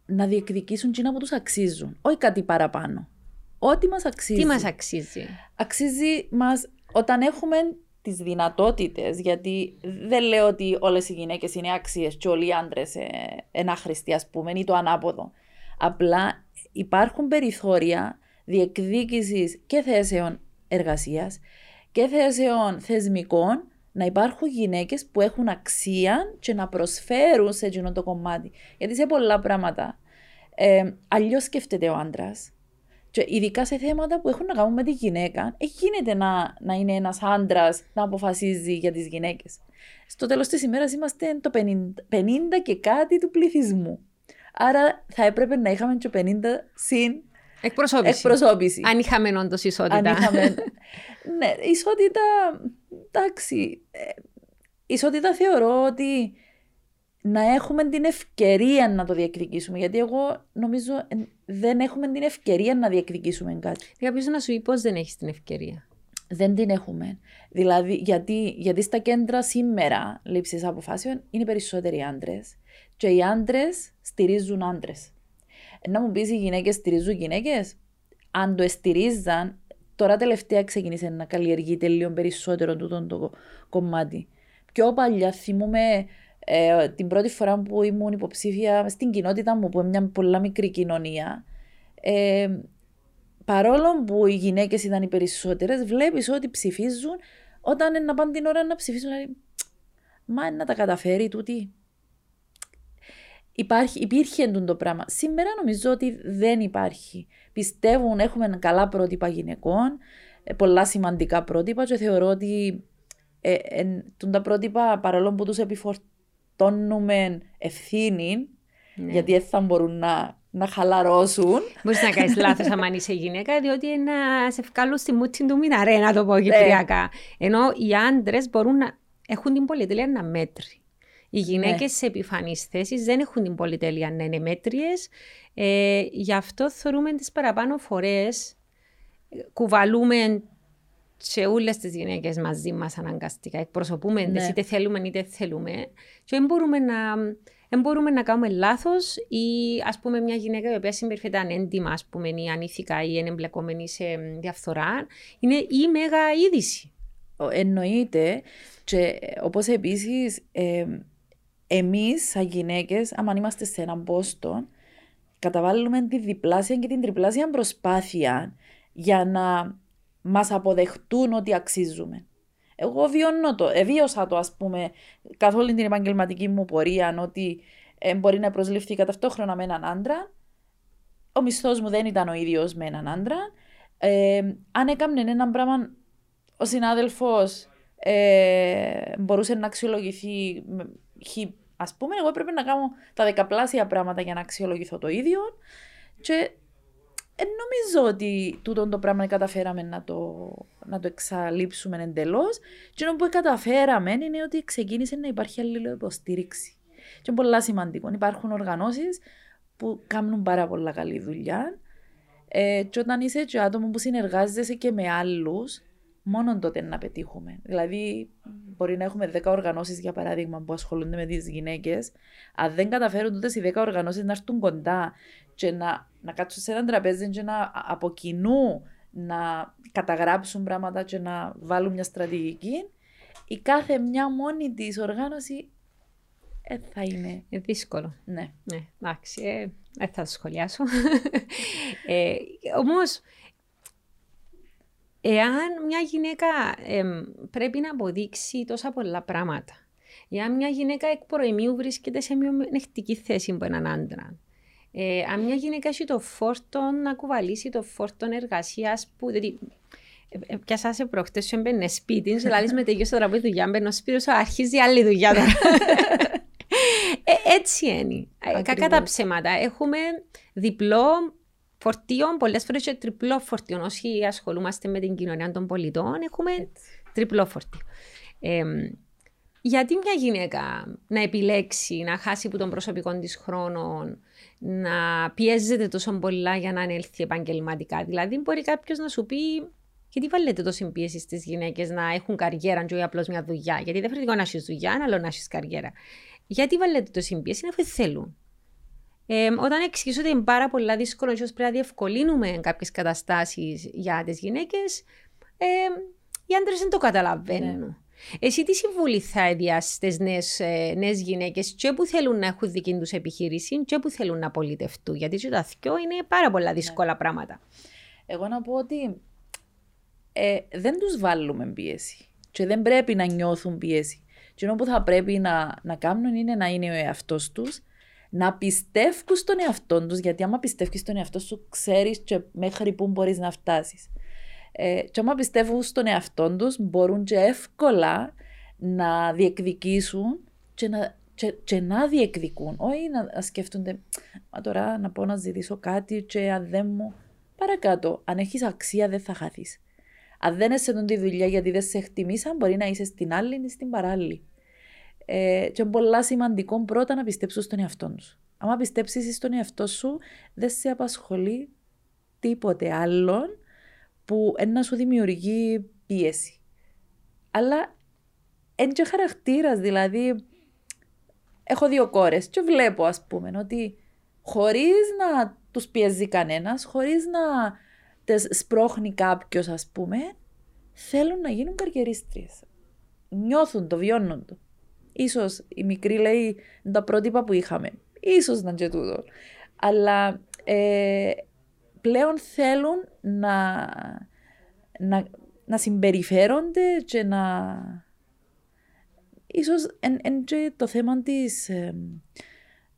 να διεκδικήσουν εκείνα που τους αξίζουν. Όχι κάτι παραπάνω. Ό,τι μας αξίζει. Τι μας αξίζει; αξίζει μας όταν έχουμε τις δυνατότητες, γιατί δεν λέω ότι όλες οι γυναίκες είναι άξιες και όλοι οι άντρες ε, είναι άχρηστοι ας πούμε ή το ανάποδο. Απλά υπάρχουν περιθώρια διεκδίκησης και θέσεων εργασίας και θέσεων θεσμικών να υπάρχουν γυναίκες που έχουν αξία και να προσφέρουν σε εκείνο το κομμάτι. Γιατί σε πολλά πράγματα ε, αλλιώς σκέφτεται ο άντρας και ειδικά σε θέματα που έχουν να κάνουν με τη γυναίκα, ε, γίνεται να, να είναι ένας άντρας να αποφασίζει για τις γυναίκες. Στο τέλος της ημέρας είμαστε το 50, 50 και κάτι του πληθυσμού. Άρα θα έπρεπε να είχαμε και 50 συν Εκπροσώπηση. εκπροσώπηση. Αν είχαμε όντως ισότητα. Αν είχαμε. ναι, ισότητα. Εντάξει. ε, Ισότητα θεωρώ ότι να έχουμε την ευκαιρία να το διεκδικήσουμε. Γιατί εγώ νομίζω ε, δεν έχουμε την ευκαιρία να διεκδικήσουμε κάτι. Κάποιο να σου πει πώ δεν έχεις την ευκαιρία. Δεν την έχουμε. Δηλαδή, γιατί, γιατί στα κέντρα σήμερα λήψη αποφάσεων είναι περισσότεροι άντρες και οι άντρες στηρίζουν άντρες. Να μου πεις οι γυναίκες στηρίζουν γυναίκες; Αν το στηρίζαν, τώρα τελευταία ξεκίνησε να καλλιεργείται λίγο περισσότερο τούτο το κομμάτι. Πιο παλιά θυμούμαι ε, την πρώτη φορά που ήμουν υποψήφια στην κοινότητα μου, που είναι μια πολλά μικρή κοινωνία. Ε, παρόλο που οι γυναίκες ήταν οι περισσότερες, βλέπεις ότι ψηφίζουν όταν είναι να πάνε την ώρα να ψηφίσουν. Δηλαδή, μα να τα καταφέρει τούτη. Υπάρχει, υπήρχε εντούν το πράγμα. Σήμερα νομίζω ότι δεν υπάρχει. Πιστεύουν, έχουμε καλά πρότυπα γυναικών, ε, πολλά σημαντικά πρότυπα και θεωρώ ότι ε, ε, τούν τα πρότυπα παρόλο που τους επιφορτώνουμε ευθύνη, Ναι. γιατί δεν θα μπορούν να, να χαλαρώσουν. Μπορείς να κάνεις λάθος άμα είσαι γυναίκα, διότι είναι να σε βγάλουν στη μούτσι του μηναρέ, να το πω κυπριακά. Ενώ οι άντρες μπορούν να έχουν την πολυτέλεια να μέτρη. Οι γυναίκες Ναι. σε επιφανείς θέσεις δεν έχουν την πολυτέλεια να είναι μέτριες. Ε, γι' αυτό θεωρούμε τις παραπάνω φορές κουβαλούμε σε όλες τις γυναίκες μαζί μας αναγκαστικά. Εκπροσωπούμε Ναι. ναι. είτε θέλουμε είτε θέλουμε. Και δεν μπορούμε να, δεν μπορούμε να κάνουμε λάθος ή ας πούμε μια γυναίκα η οποία συμπεριφέρεται ανέντιμα, ας πούμε, ή ανήθικα ή είναι εμπλεκόμενη σε μ, διαφθορά, είναι η μέγα είδηση. Ο- Εννοείται και ε, όπως επίσης ε, εμείς σαν γυναίκες, άμα είμαστε σε έναν πόστο, καταβάλουμε τη διπλάσια και την τριπλάσια προσπάθεια για να μας αποδεχτούν ότι αξίζουμε. Εγώ βιώνω το, εβίωσα το ας πούμε καθ' όλη την επαγγελματική μου πορεία ότι ε, μπορεί να προσληφθεί ταυτόχρονα με έναν άντρα. Ο μισθός μου δεν ήταν ο ίδιος με έναν άντρα. Ε, αν έκαμνε ένα πράγμα, ο συνάδελφος ε, μπορούσε να αξιολογηθεί Α πούμε, εγώ έπρεπε να κάνω τα δεκαπλάσια πράγματα για να αξιολογηθώ το ίδιο. Και ε, νομίζω ότι τούτο το πράγμα καταφέραμε να το, να το εξαλείψουμε εντελώς. Και ono που καταφέραμε είναι ότι ξεκίνησε να υπάρχει αλληλοϊποστήριξη. Και είναι πολύ σημαντικό. Υπάρχουν οργανώσεις που κάνουν πάρα πολλά καλή δουλειά. Ε, και όταν είσαι και άτομο που συνεργάζεσαι και με άλλους, μόνο τότε να πετύχουμε. Δηλαδή, μπορεί να έχουμε 10 οργανώσεις, για παράδειγμα, που ασχολούνται με τις γυναίκες. Αν δεν καταφέρουν τότε οι 10 οργανώσεις να έρθουν κοντά και να, να κάτσουν σε ένα τραπέζι και να από κοινού να καταγράψουν πράγματα και να βάλουν μια στρατηγική, η κάθε μια μόνη της οργάνωση ε, θα είναι. Ε, δύσκολο. Ναι. ναι εντάξει, ε, δεν θα το σχολιάσω. ε, όμως, εάν μια γυναίκα πρέπει να αποδείξει τόσα πολλά πράγματα, εάν μια γυναίκα εκ προημίου βρίσκεται σε μειονεκτική θέση από έναν άντρα, ε, αν μια γυναίκα έχει το φόρτο να κουβαλήσει το φόρτο εργασίας που. Δηλαδή, ε, ε, πιάσα σε προχτές, σου έμπαινε σπίτι, σου λέει με τελειώσει το τραπέζι δουλειά, μπαίνω σπίτι, σου αρχίζει άλλη δουλειά τώρα. ε, έτσι είναι. Κακά τα ψέματα. Έχουμε διπλό φορτίο, πολλές φορές και τριπλό φορτίο. Όσοι ασχολούμαστε με την κοινωνία των πολιτών, έχουμε έτσι. τριπλό φορτίο. Ε, γιατί μια γυναίκα να επιλέξει να χάσει από τον προσωπικό της χρόνο, να πιέζεται τόσο πολλά για να ανέλθει επαγγελματικά; Δηλαδή, μπορεί κάποιος να σου πει, γιατί βάλετε τόση πίεση στις γυναίκες να έχουν καριέρα, αντί απλώς μια δουλειά; Γιατί δεν πρέπει να έχεις δουλειά, άλλο να έχεις καριέρα. Γιατί βάλετε τόση πίεση, αφού θέλουν. Ε, όταν εξηγήσω ότι είναι πάρα πολύ δύσκολο, ίσως πρέπει να διευκολύνουμε κάποιες καταστάσεις για τις γυναίκες, ε, οι άντρες δεν το καταλαβαίνουν. Ναι. Εσύ τι συμβουλή θα έδιας στις νέες γυναίκες και που θέλουν να έχουν δική τους επιχείρηση και που θέλουν να πολιτευτούν, γιατί και τα δυο είναι πάρα πολλά δύσκολα ναι. πράγματα. Εγώ να πω ότι ε, δεν τους βάλουμε πίεση και δεν πρέπει να νιώθουν πίεση. Και που θα πρέπει να, να κάνουν είναι να είναι ο εαυτός τους, να πιστεύουν στον εαυτό τους, γιατί άμα πιστεύει στον εαυτό σου, ξέρεις μέχρι πού μπορείς να φτάσεις. Ε, και άμα πιστεύουν στον εαυτό τους, μπορούν και εύκολα να διεκδικήσουν και να, και, και να διεκδικούν. Όχι να σκέφτονται, μα τώρα να πω να ζητήσω κάτι και αν δεν μου... Παρακάτω, αν έχεις αξία δεν θα χαθείς. Αν δεν είσαι τη δουλειά γιατί δεν σε εκτιμήσαν, μπορεί να είσαι στην άλλη ή στην παράλληλη. Ε, και είναι πολύ σημαντικό πρώτα να πιστέψεις στον εαυτό σου. Αν πιστέψεις στον εαυτό σου, δεν σε απασχολεί τίποτε άλλον που να σου δημιουργεί πίεση. Αλλά είναι και χαρακτήρας, δηλαδή. Έχω δύο κόρες και βλέπω, ας πούμε, ότι χωρίς να τους πιέζει κανένας, χωρίς να τι σπρώχνει κάποιος, ας πούμε, θέλουν να γίνουν καριερίστριες. Νιώθουν το, βιώνουν το. Ίσως η μικρή λέει τα πρότυπα που είχαμε. Ίσως να και τούτο. Αλλά ε, πλέον θέλουν να, να, να συμπεριφέρονται και να... Ίσως εν, εν και το θέμα της, ε,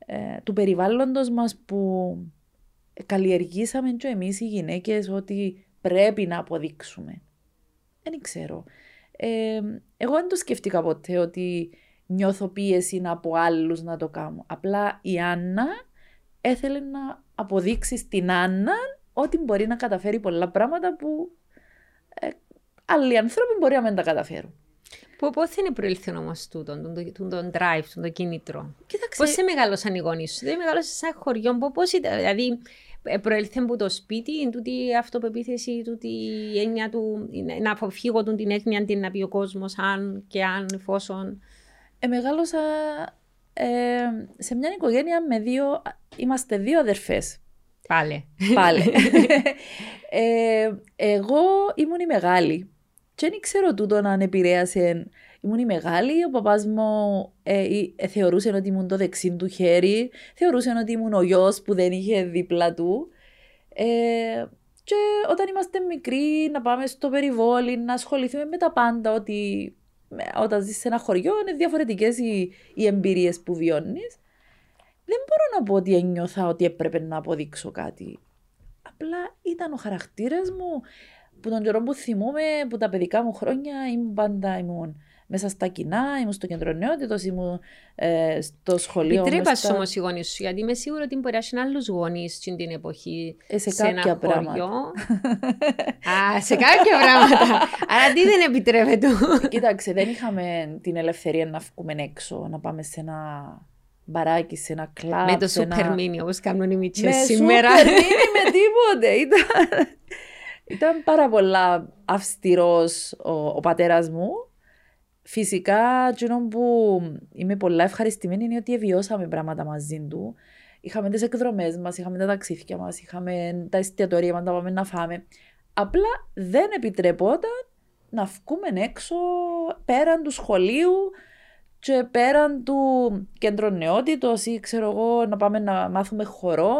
ε, του περιβάλλοντος μας που καλλιεργήσαμε και εμείς οι γυναίκες ότι πρέπει να αποδείξουμε. Δεν ξέρω. Ε, εγώ δεν το σκεφτήκα ποτέ ότι νιώθω πίεση από άλλους να το κάνω. Απλά η Άννα έθελε να αποδείξει στην Άννα ότι μπορεί να καταφέρει πολλά πράγματα που ε, άλλοι άνθρωποι μπορεί να μην τα καταφέρουν. Πώς θα είναι προήλθε όμως τούτο, τον, τον drive, τον το κίνητρο; Πώς σε μεγάλωσαν οι γονείς σου, Δηλαδή, μεγάλωσε σε ένα χωριό, πώς ήταν, δηλαδή, ε, προήλθε από το σπίτι, τούτη αυτοπεποίθηση, τούτη η έννοια του, να αποφύγω την έννοια την να πει ο κόσμος, αν και αν, εφόσον. Ε, μεγάλωσα ε, σε μια οικογένεια με δύο, είμαστε δύο αδερφές. Πάλε. Πάλε. ε, εγώ ήμουν η μεγάλη Και δεν ξέρω τούτο αν επηρέασε. Ήμουν η μεγάλη, ο παπάς μου ε, ε, θεωρούσε ότι ήμουν το δεξί του χέρι, θεωρούσε ότι ήμουν ο γιος που δεν είχε δίπλα του. Ε, και όταν είμαστε μικροί, να πάμε στο περιβόλι, να ασχοληθούμε με τα πάντα, ότι όταν ζεις σε ένα χωριό είναι διαφορετικές οι, οι εμπειρίες που βιώνεις. Δεν μπορώ να πω ότι ένιωθα ότι έπρεπε να αποδείξω κάτι. Απλά ήταν ο χαρακτήρας μου που τον καιρό που θυμούμαι, που τα παιδικά μου χρόνια ήμουν πάντα ήμουν μέσα στα κοινά, ήμουν στο κέντρο νεότητος, ήμουν ε, στο σχολείο. Επιτρέπα στα... όμως οι γονείς σου, γιατί είμαι σίγουρη ότι μπορεί να έχουν άλλους γονείς στην την εποχή. Ε, σε, σε κάποια πράγματα. Α, σε κάποια πράγματα. Άρα τι δεν επιτρέπεται. Κοίταξε, δεν είχαμε την ελευθερία να βγούμε έξω, να πάμε σε ένα μπαράκι, σε ένα κλαμπ. Με το σούπερ μίνι, όπως κάνουν οι μίτσες σήμερα. Με σούπερ μίνι, με τίποτε. Ήταν, ήταν πάρα πολλά αυστηρός ο, ο πατέρας μου Φυσικά, εκείνο που είμαι πολλά ευχαριστημένη είναι ότι βιώσαμε πράγματα μαζί του. Είχαμε τις εκδρομές μας, είχαμε τα ταξίδια μας, είχαμε τα εστιατορία μας, τα πάμε να φάμε. Απλά δεν επιτρεπόταν να βγούμε έξω πέραν του σχολείου και πέραν του κέντρου νεότητος ή ξέρω εγώ να πάμε να μάθουμε χορό,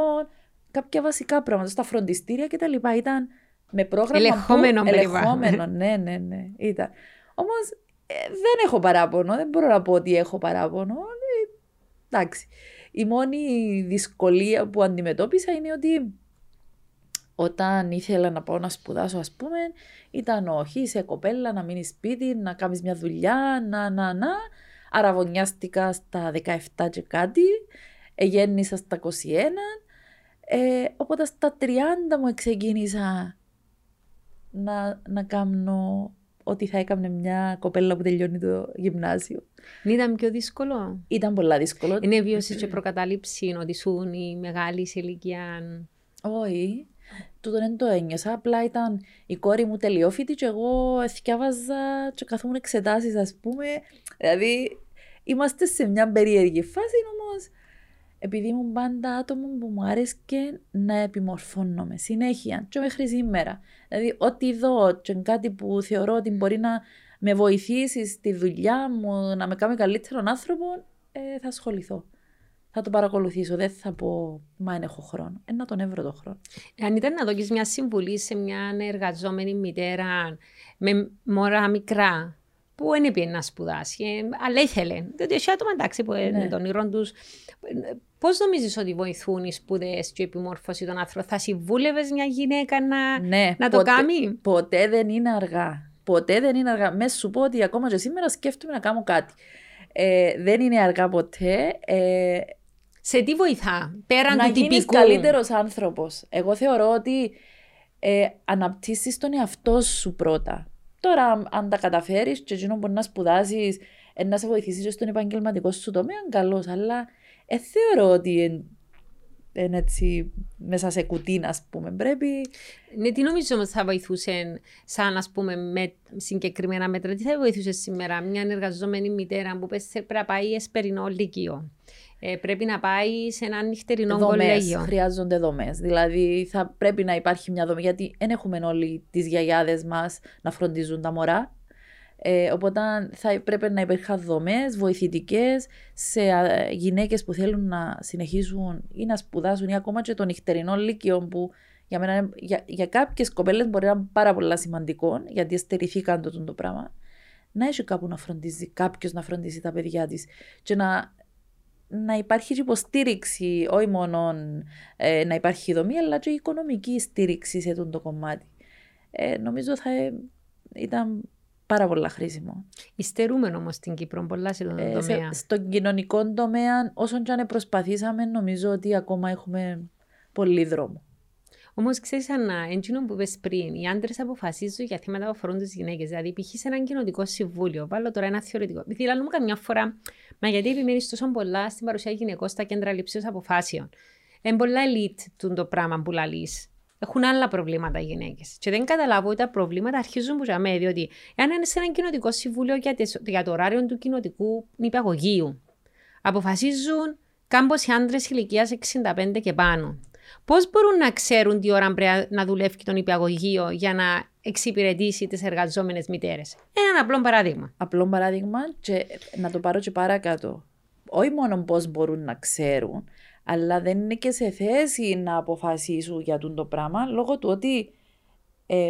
κάποια βασικά πράγματα στα φροντιστήρια κτλ. Ήταν με πρόγραμμα ελεγχόμενο, που, ελεγχόμενο ναι, ναι, ναι, ήταν. Όμως ε, δεν έχω παράπονο, δεν μπορώ να πω ότι έχω παράπονο. Ε, εντάξει. Η μόνη δυσκολία που αντιμετώπισα είναι ότι όταν ήθελα να πάω να σπουδάσω, ας πούμε, ήταν όχι, είσαι κοπέλα, να μείνεις σπίτι, να κάνεις μια δουλειά, να, να, να. Αραβωνιάστηκα στα 17 και κάτι, γέννησα στα 21. Ε, οπότε στα 30 μου ξεκίνησα να, να κάνω ότι θα έκανε μια κοπέλα που τελειώνει το γυμνάσιο. Ήταν πιο δύσκολο. Ήταν πολλά δύσκολο. Είναι βίωση και προκατάληψη ότι σου η μεγάλη σε ηλικία. Όχι. Τούτο δεν το ένιωσα. Απλά ήταν η κόρη μου τελειόφοιτη και εγώ εθιάβαζα και καθόμουν εξετάσεις, ας πούμε. Δηλαδή, είμαστε σε μια περίεργη φάση όμως επειδή ήμουν πάντα άτομο που μου άρεσε να επιμορφώνομαι συνέχεια και μέχρι σήμερα. Δηλαδή, ό,τι δω και κάτι που θεωρώ ότι μπορεί να με βοηθήσει στη δουλειά μου, να με κάνει καλύτερον άνθρωπο, ε, θα ασχοληθώ. Θα το παρακολουθήσω. Δεν θα πω, μα δεν έχω χρόνο. Ε, να τον έβρω το χρόνο. Αν ήταν να δώσει μια συμβουλή σε μια εργαζόμενη μητέρα με μωρά μικρά, που δεν πήγε να σπουδάσει, ε, αλλά ήθελε. Διότι έχει άτομα εντάξει που είναι των ήρων τους. Πώς νομίζεις ότι βοηθούν οι σπουδέ και η επιμόρφωση των άνθρωπων, Θα συμβούλευες μια γυναίκα να, ναι, να το κάνει; Ποτέ δεν είναι αργά. Ποτέ δεν είναι αργά. Μέσα σου πω ότι ακόμα και σήμερα σκέφτομαι να κάνω κάτι. Ε, δεν είναι αργά ποτέ. Ε, σε τι βοηθά, πέραν να του τυπικού; Να γίνεις καλύτερος άνθρωπος. Εγώ θεωρώ ότι ε, αναπτύσσεις τον εαυτό σου πρώτα. Τώρα, αν τα καταφέρεις και εκείνο μπορεί να σπουδάσεις, ε, να σε βοηθήσει και στον επαγγελματικό σου τομέα, καλώς. Αλλά ε, θεωρώ ότι είναι έτσι μέσα σε κουτί, ας πούμε. Πρέπει. Ναι, τι νομίζω όμως θα βοηθούσε, σαν ας πούμε, με συγκεκριμένα μέτρα, τι θα βοηθούσε σήμερα μια εργαζόμενη μητέρα που πρέπει να πάει εσπερινό λύκειο; Ε, πρέπει να πάει σε ένα νυχτερινό δομές, κολέγιο. Χρειάζονται δομές. Δηλαδή θα πρέπει να υπάρχει μια δομή, γιατί δεν έχουμε όλοι τις γιαγιάδες μας να φροντίζουν τα μωρά. Ε, οπότε θα πρέπει να υπάρχουν δομές βοηθητικές σε γυναίκες που θέλουν να συνεχίσουν ή να σπουδάσουν ή ακόμα και το νυχτερινό λύκειο που για, μένα, για, για κάποιες κοπέλες μπορεί να είναι πάρα πολύ σημαντικό γιατί εστερηθήκαν το, το πράγμα. Να έχει κάπου να φροντίζει, κάποιος να φροντίζει τα παιδιά της και να να υπάρχει υποστήριξη, όχι μόνο ε, να υπάρχει δομή, αλλά και οικονομική στήριξη σε αυτό το κομμάτι. Ε, νομίζω θα ε, ήταν πάρα πολύ χρήσιμο. Ιστερούμε όμως στην Κύπρο πολλά σε τον ε, τομέα. στον κοινωνικό τομέα, όσον και αν προσπαθήσαμε, νομίζω ότι ακόμα έχουμε πολύ δρόμο. Όμως, ξέρεις, Ανά, εντύνο που είπε πριν, οι άντρες αποφασίζουν για θέματα που αφορούν τις γυναίκες. Δηλαδή, π.χ. σε έναν κοινοτικό συμβούλιο, βάλω τώρα ένα θεωρητικό. Δηλαδή, μου καμιά φορά, μα γιατί επιμένεις τόσο πολλά στην παρουσία γυναικών στα κέντρα λήψη αποφάσεων. Είναι πολλά elite το πράγμα που λαλείς. Έχουν άλλα προβλήματα οι γυναίκες. Και δεν καταλάβω ότι τα προβλήματα αρχίζουν που για διότι εάν είναι σε ένα κοινοτικό συμβούλιο για, για το ωράριο του κοινοτικού νηπιαγωγείου, αποφασίζουν κάμποσοι άντρες ηλικίας 65 και πάνω Πώς μπορούν να ξέρουν τι ώρα πρέπει να δουλεύει το νηπιαγωγείο για να εξυπηρετήσει τις εργαζόμενες μητέρες; Ένα απλό παράδειγμα. Απλό παράδειγμα και να το πάρω και παρακάτω. Όχι μόνο πώς μπορούν να ξέρουν, αλλά δεν είναι και σε θέση να αποφασίσουν για το πράγμα λόγω του ότι ε,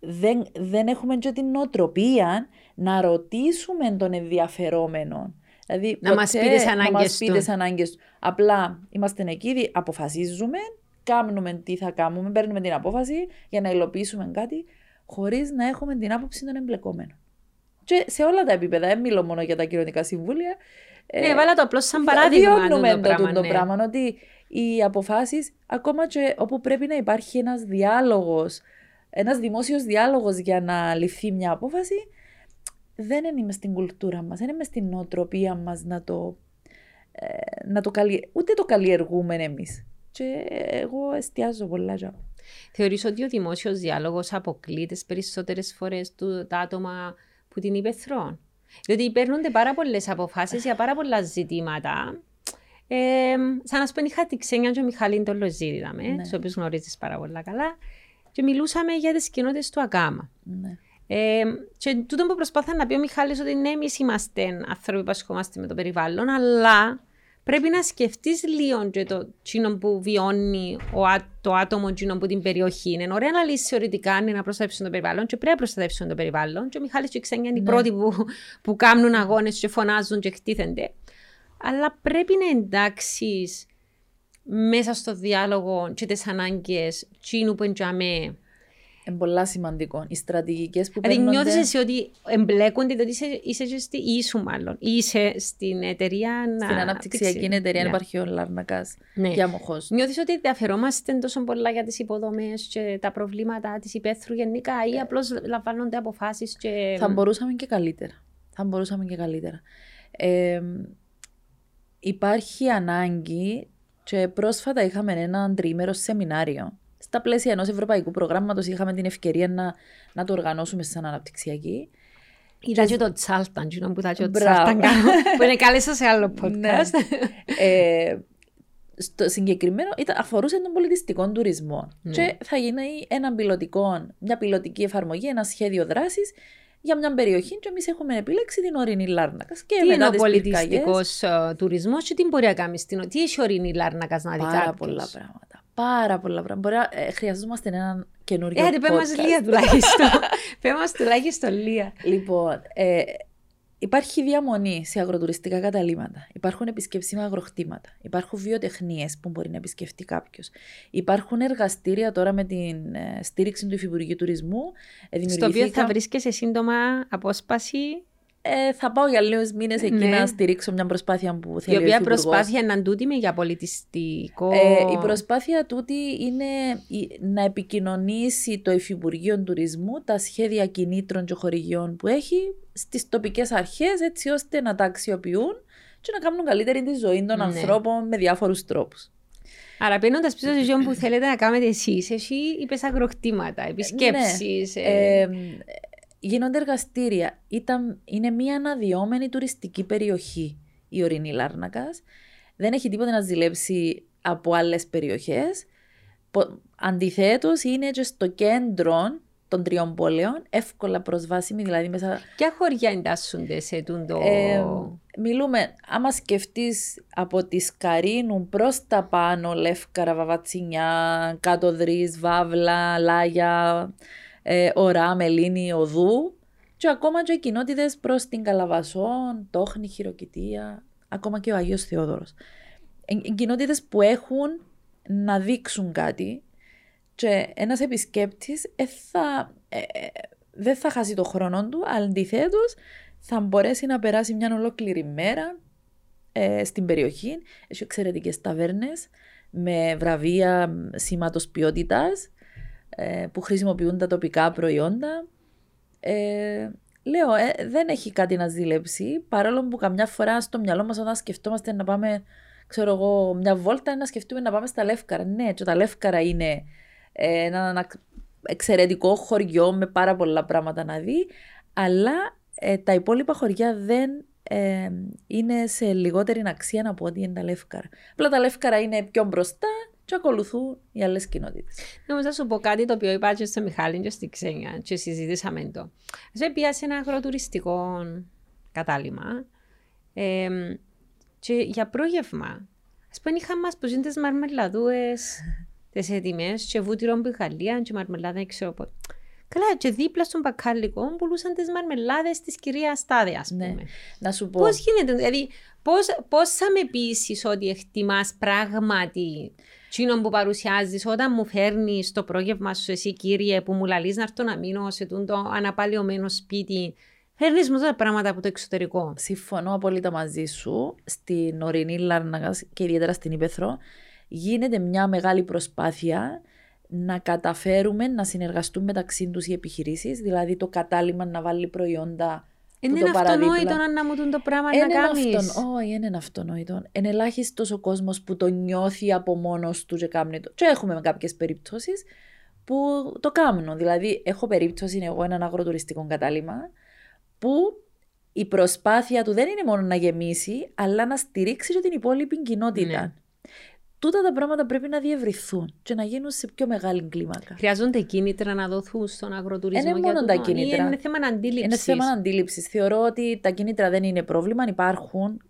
δεν, δεν έχουμε και την νοοτροπία να ρωτήσουμε τον ενδιαφερόμενο. Δηλαδή, να μας πει τις ανάγκες ανάγκες του. Απλά είμαστε εκεί, αποφασίζουμε, κάνουμε τι θα κάνουμε, παίρνουμε την απόφαση για να υλοποιήσουμε κάτι, χωρίς να έχουμε την άποψη των εμπλεκόμενων. Και σε όλα τα επίπεδα, δεν μιλώ μόνο για τα κοινωνικά συμβούλια. Ναι, ε, βάλα το απλώ σαν παράδειγμα. Βιώνουμε το, το, πράγμα, το ναι. πράγμα, ότι οι αποφάσεις, ακόμα και όπου πρέπει να υπάρχει ένας διάλογος, ένας δημόσιος διάλογος για να ληφθεί μια απόφαση, δεν είναι στην κουλτούρα μας, δεν είναι στην νοοτροπία μας να το. Ε, να το καλλιε... Ούτε το καλλιεργούμε εμείς. Και εγώ εστιάζω πολλά για Θεωρείς ότι ο δημόσιος διάλογος αποκλεί τις περισσότερες φορές τα άτομα που την υπεθρών. Διότι παίρνονται πάρα πολλές αποφάσεις για πάρα πολλά ζητήματα. Ε, σαν να σου πω, είχα τη ξένια και ο Μιχαλήν το Λοζίδη, ναι. τους οποίους γνωρίζεις πάρα πολύ καλά, και μιλούσαμε για τις κοινότητες του Αγκάμα. Ναι. Ε, και τούτο που προσπάθα να πει ο Μιχάλης ότι ναι, εμείς είμαστε άνθρωποι που ασχολούμαστε με το περιβάλλον, αλλά πρέπει να σκεφτείς λίγο και το τσίνο που βιώνει ο, το άτομο τσίνο που την περιοχή. Είναι ωραία να λύσεις θεωρητικά να προστατεύσουν το περιβάλλον και πρέπει να προστατεύσουν το περιβάλλον. Και ο Μιχάλης και η Ξένια είναι οι ναι. πρώτοι που, που κάνουν αγώνες και φωνάζουν και χτίθενται. Αλλά πρέπει να εντάξεις μέσα στο διάλογο και τις ανάγκες τσίνου που εντιαμέ είναι πολύ σημαντικό. Οι στρατηγικές που Δηλαδή, νιώθεις εσύ ότι εμπλέκονται, δηλαδή είσαι, είσαι στη ίσου, μάλλον. Είσαι στην εταιρεία. Στην αναπτυξιακή εταιρεία, yeah. υπάρχει ο Λάρνακα ναι. και αμοχώ. Νιώθεις ότι ενδιαφερόμαστε τόσο πολλά για τις υποδομές και τα προβλήματα της υπαίθρου γενικά, ή απλώς λαμβάνονται αποφάσεις. Και... Θα μπορούσαμε και καλύτερα. Θα μπορούσαμε και καλύτερα. Ε, υπάρχει ανάγκη και πρόσφατα είχαμε ένα τρίμερο σεμινάριο στα πλαίσια ενός ευρωπαϊκού προγράμματος είχαμε την ευκαιρία να, να το οργανώσουμε σαν αναπτυξιακή. Είδα και το Τσάλταν, που θα το Τσάλταν που είναι κάλεσα σε άλλο podcast. Ναι. ε, στο συγκεκριμένο ήταν, αφορούσε τον πολιτιστικό τουρισμό. Ναι. Και θα γίνει ένα πιλωτικό, μια πιλωτική εφαρμογή, ένα σχέδιο δράσης για μια περιοχή και εμείς έχουμε επιλέξει την ορεινή Λάρνακας. τι είναι ο πολιτιστικός ε, τουρισμός και τι μπορεί να κάνει στην Τι έχει ορεινή Λάρνακας να δει Πάρα πολλά πράγματα πάρα πολλά πράγματα. Μπορεί να ε, χρειαζόμαστε έναν καινούριο ε, πέ μας Λία τουλάχιστον. πέ μας τουλάχιστον Λία. Λοιπόν, ε, υπάρχει διαμονή σε αγροτουριστικά καταλήμματα. Υπάρχουν επισκέψιμα αγροχτήματα. Υπάρχουν βιοτεχνίες που μπορεί να επισκεφτεί κάποιος. Υπάρχουν εργαστήρια τώρα με την ε, στήριξη του Υφυπουργείου Τουρισμού. Ε, Στο οποίο θα βρίσκεσαι σύντομα απόσπαση ε, θα πάω για λίγους μήνες εκεί ναι. να στηρίξω μια προσπάθεια που θέλει Η οποία προσπάθεια είναι τούτη με για πολιτιστικό. Ε, η προσπάθεια τούτη είναι να επικοινωνήσει το Υφυπουργείο Τουρισμού τα σχέδια κινήτρων και χορηγιών που έχει στις τοπικές αρχές, έτσι ώστε να τα αξιοποιούν και να κάνουν καλύτερη τη ζωή των ναι. ανθρώπων με διάφορους τρόπους. Άρα, παίρνοντα πίσω στη ζωή που θέλετε να κάνετε εσείς, εσύ είπες αγροκτήματα, επισκέψει. Ναι. Ε... Ε, γίνονται εργαστήρια. Ήταν, είναι μια αναδυόμενη τουριστική περιοχή η ορεινή Λάρνακας. Δεν έχει τίποτα να ζηλέψει από άλλες περιοχές. Αντιθέτως, είναι και στο κέντρο των τριών πόλεων, εύκολα προσβάσιμη, δηλαδή μέσα... Ποια χωριά εντάσσονται σε τούντο... Ε, μιλούμε, άμα σκεφτείς από τη Σκαρίνου προς τα πάνω, Λεύκαρα, Βαβατσινιά, Κάτω Δρύς, Βάβλα, Λάγια, ε, Ορά, Μελίνη, Οδού και ακόμα και κοινότητες προς την Καλαβασόν, Τόχνη, Χειροκητία, ακόμα και ο Αγίος Θεόδωρος. Ε, κοινότητες που έχουν να δείξουν κάτι και ένας επισκέπτης ε, θα, ε, ε, δεν θα χάσει το χρόνο του, αλλά αντιθέτως θα μπορέσει να περάσει μια ολόκληρη μέρα ε, στην περιοχή. Έχει εξαιρετικές ταβέρνες με βραβεία σήματος ποιότητας ε, που χρησιμοποιούν τα τοπικά προϊόντα. Ε, λέω, ε, δεν έχει κάτι να ζήλεψει, παρόλο που καμιά φορά στο μυαλό μας όταν σκεφτόμαστε να πάμε, ξέρω εγώ, μια βόλτα, να σκεφτούμε να πάμε στα Λεύκαρα. Ναι, και τα Λεύκαρα είναι ένα εξαιρετικό χωριό με πάρα πολλά πράγματα να δει, αλλά τα υπόλοιπα χωριά δεν ε, είναι σε λιγότερη αξία από ό,τι είναι τα λεύκαρα. Απλά τα λεύκαρα είναι πιο μπροστά και ακολουθούν οι άλλες κοινότητες. Νομίζω να σου πω κάτι το οποίο είπα και στο Μιχάλη και στη Ξένια και συζητήσαμε το. Α πήγα σε ένα αγροτουριστικό κατάλημα ε, και για πρόγευμα. Α πούμε, είχαμε μας που ζουν τις μαρμελαδούες, τις έτοιμες, και βούτυρο από Γαλλία, και μαρμελάδα, δεν ξέρω πότε. Καλά, και δίπλα στον μπακάλικο πουλούσαν τις μαρμελάδες της κυρίας Στάδε, ας ναι. πούμε. Ναι. Να σου πω. Πώς γίνεται, δηλαδή, πώς θα με πείσει ότι εκτιμάς πράγματι Τσίνο που παρουσιάζεις, όταν μου φέρνεις το πρόγευμα σου, εσύ κύριε, που μου λαλείς να έρθω να μείνω σε το αναπαλαιωμένο σπίτι, φέρνεις μου τα πράγματα από το εξωτερικό. Συμφωνώ απόλυτα μαζί σου. Στην ορεινή Λάρνακα και ιδιαίτερα στην Ήπεθρο, γίνεται μια μεγάλη προσπάθεια να καταφέρουμε να συνεργαστούν μεταξύ τους οι επιχειρήσεις, δηλαδή το κατάλημα να βάλει προϊόντα είναι το αυτονόητο να μου το πράγμα να κάνεις. Όχι, είναι αυτονόητο. Είναι ελάχιστος ο κόσμος που το νιώθει από μόνος του και κάνει το. Και έχουμε κάποιες περιπτώσεις που το κάνουν. Δηλαδή, έχω περίπτωση εγώ έναν αγροτουριστικό κατάλημα που η προσπάθεια του δεν είναι μόνο να γεμίσει, αλλά να στηρίξει και την υπόλοιπη κοινότητα. Ναι τούτα τα πράγματα πρέπει να διευρυθούν και να γίνουν σε πιο μεγάλη κλίμακα. Χρειάζονται κίνητρα να δοθούν στον αγροτουρισμό. Είναι μόνο τα κίνητρα. Είναι θέμα αντίληψη. Είναι θέμα αντίληψη. Θεωρώ ότι τα κίνητρα δεν είναι πρόβλημα. Υπάρχουν.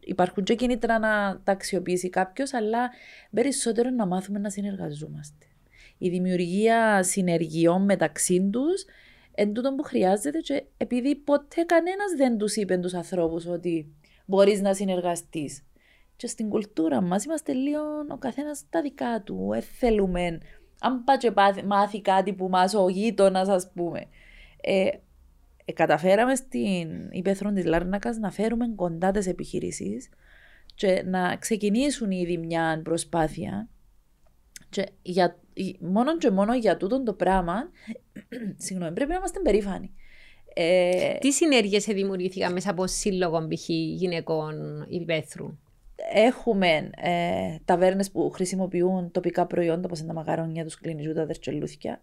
Υπάρχουν και κίνητρα να τα αξιοποιήσει κάποιος, αλλά περισσότερο να μάθουμε να συνεργαζόμαστε. Η δημιουργία συνεργειών μεταξύ τους εν τούτο που χρειάζεται και επειδή ποτέ κανένας δεν τους είπε τους ανθρώπους ότι μπορείς να συνεργαστείς και στην κουλτούρα μας είμαστε λίγο ο καθένας τα δικά του. Ε, θέλουμε, αν πάει και μάθει κάτι που μας ο γείτονας, ας πούμε. Ε, ε, καταφέραμε στην υπαίθρο της Λάρνακας να φέρουμε κοντά τις επιχειρήσεις και να ξεκινήσουν ήδη μια προσπάθεια και για, μόνο και μόνο για τούτο το πράγμα συγγνώμη, πρέπει να είμαστε περήφανοι. Ε, Τι συνέργειες δημιουργήθηκαν μέσα από σύλλογο π.χ. γυναικών υπαίθρου; Έχουμε ε, ταβέρνες που χρησιμοποιούν τοπικά προϊόντα όπως είναι τα μαγαρόνια, τους κλίνιζου, τα δερτσελούθια.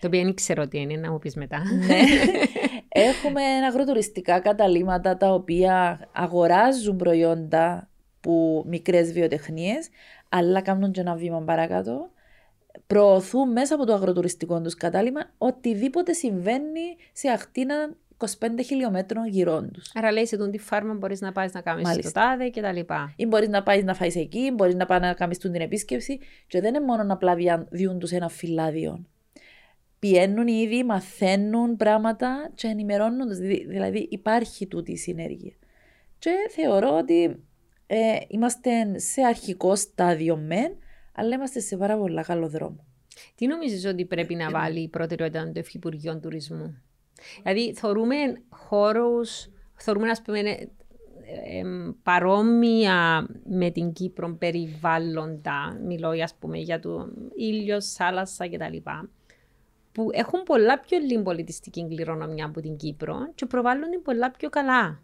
Το οποίο δεν ξέρω τι είναι, να μου πεις μετά. ναι. Έχουμε αγροτουριστικά καταλήμματα τα οποία αγοράζουν προϊόντα που μικρές βιοτεχνίες, αλλά κάνουν και ένα βήμα παρακάτω. Προωθούν μέσα από το αγροτουριστικό τους κατάλημα οτιδήποτε συμβαίνει σε ακτίνα 25 χιλιόμετρων γύρω του. Άρα λέει σε τη φάρμα μπορείς να πάεις να κάνεις το τάδε και τα λοιπά. Ή μπορείς να πάεις να φάεις εκεί, μπορείς να πάεις να κάνεις την επίσκεψη. Και δεν είναι μόνο να απλά διούν τους ένα φυλάδιο. Πιένουν ήδη, μαθαίνουν πράγματα και ενημερώνουν. Δηλαδή υπάρχει τούτη η συνέργεια. Και θεωρώ ότι ε, είμαστε σε αρχικό στάδιο μεν, αλλά είμαστε σε πάρα πολύ καλό δρόμο. Τι νομίζεις ότι πρέπει να βάλει η προτεραιότητα του Υφυπουργείου Τουρισμού; Δηλαδή, θεωρούμε χώρους, θεωρούμε, ας πούμε, ε, παρόμοια με την Κύπρο περιβάλλοντα, μιλώ ας πούμε για το ήλιο, θάλασσα κτλ. που έχουν πολλά πιο λίγη πολιτιστική κληρονομιά από την Κύπρο και προβάλλονται πολλά πιο καλά.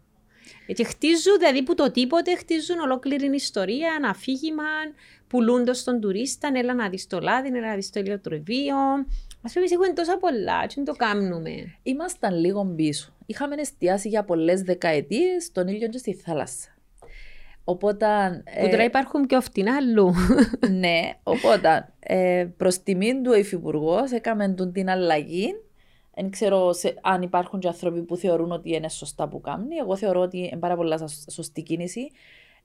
Και χτίζουν, δηλαδή που το τίποτε χτίζουν ολόκληρη ιστορία, ένα αφήγημα, πουλούν το στον τουρίστα, έλα να δεις το λάδι, έλα να δεις το ηλιοτροβείο, Α πούμε, έχουμε τόσα πολλά, τι το κάνουμε. Ήμασταν λίγο πίσω. Είχαμε εστιάσει για πολλές δεκαετίες τον ήλιο και στη θάλασσα. Οπότε. Που τώρα ε, υπάρχουν πιο φτηνά αλλού. ναι, οπότε ε, προς τιμήν του ο Υφυπουργό έκαμε την αλλαγή. Δεν ξέρω σε, αν υπάρχουν και άνθρωποι που θεωρούν ότι είναι σωστά που κάνουν. Εγώ θεωρώ ότι είναι πάρα πολύ σωστή κίνηση.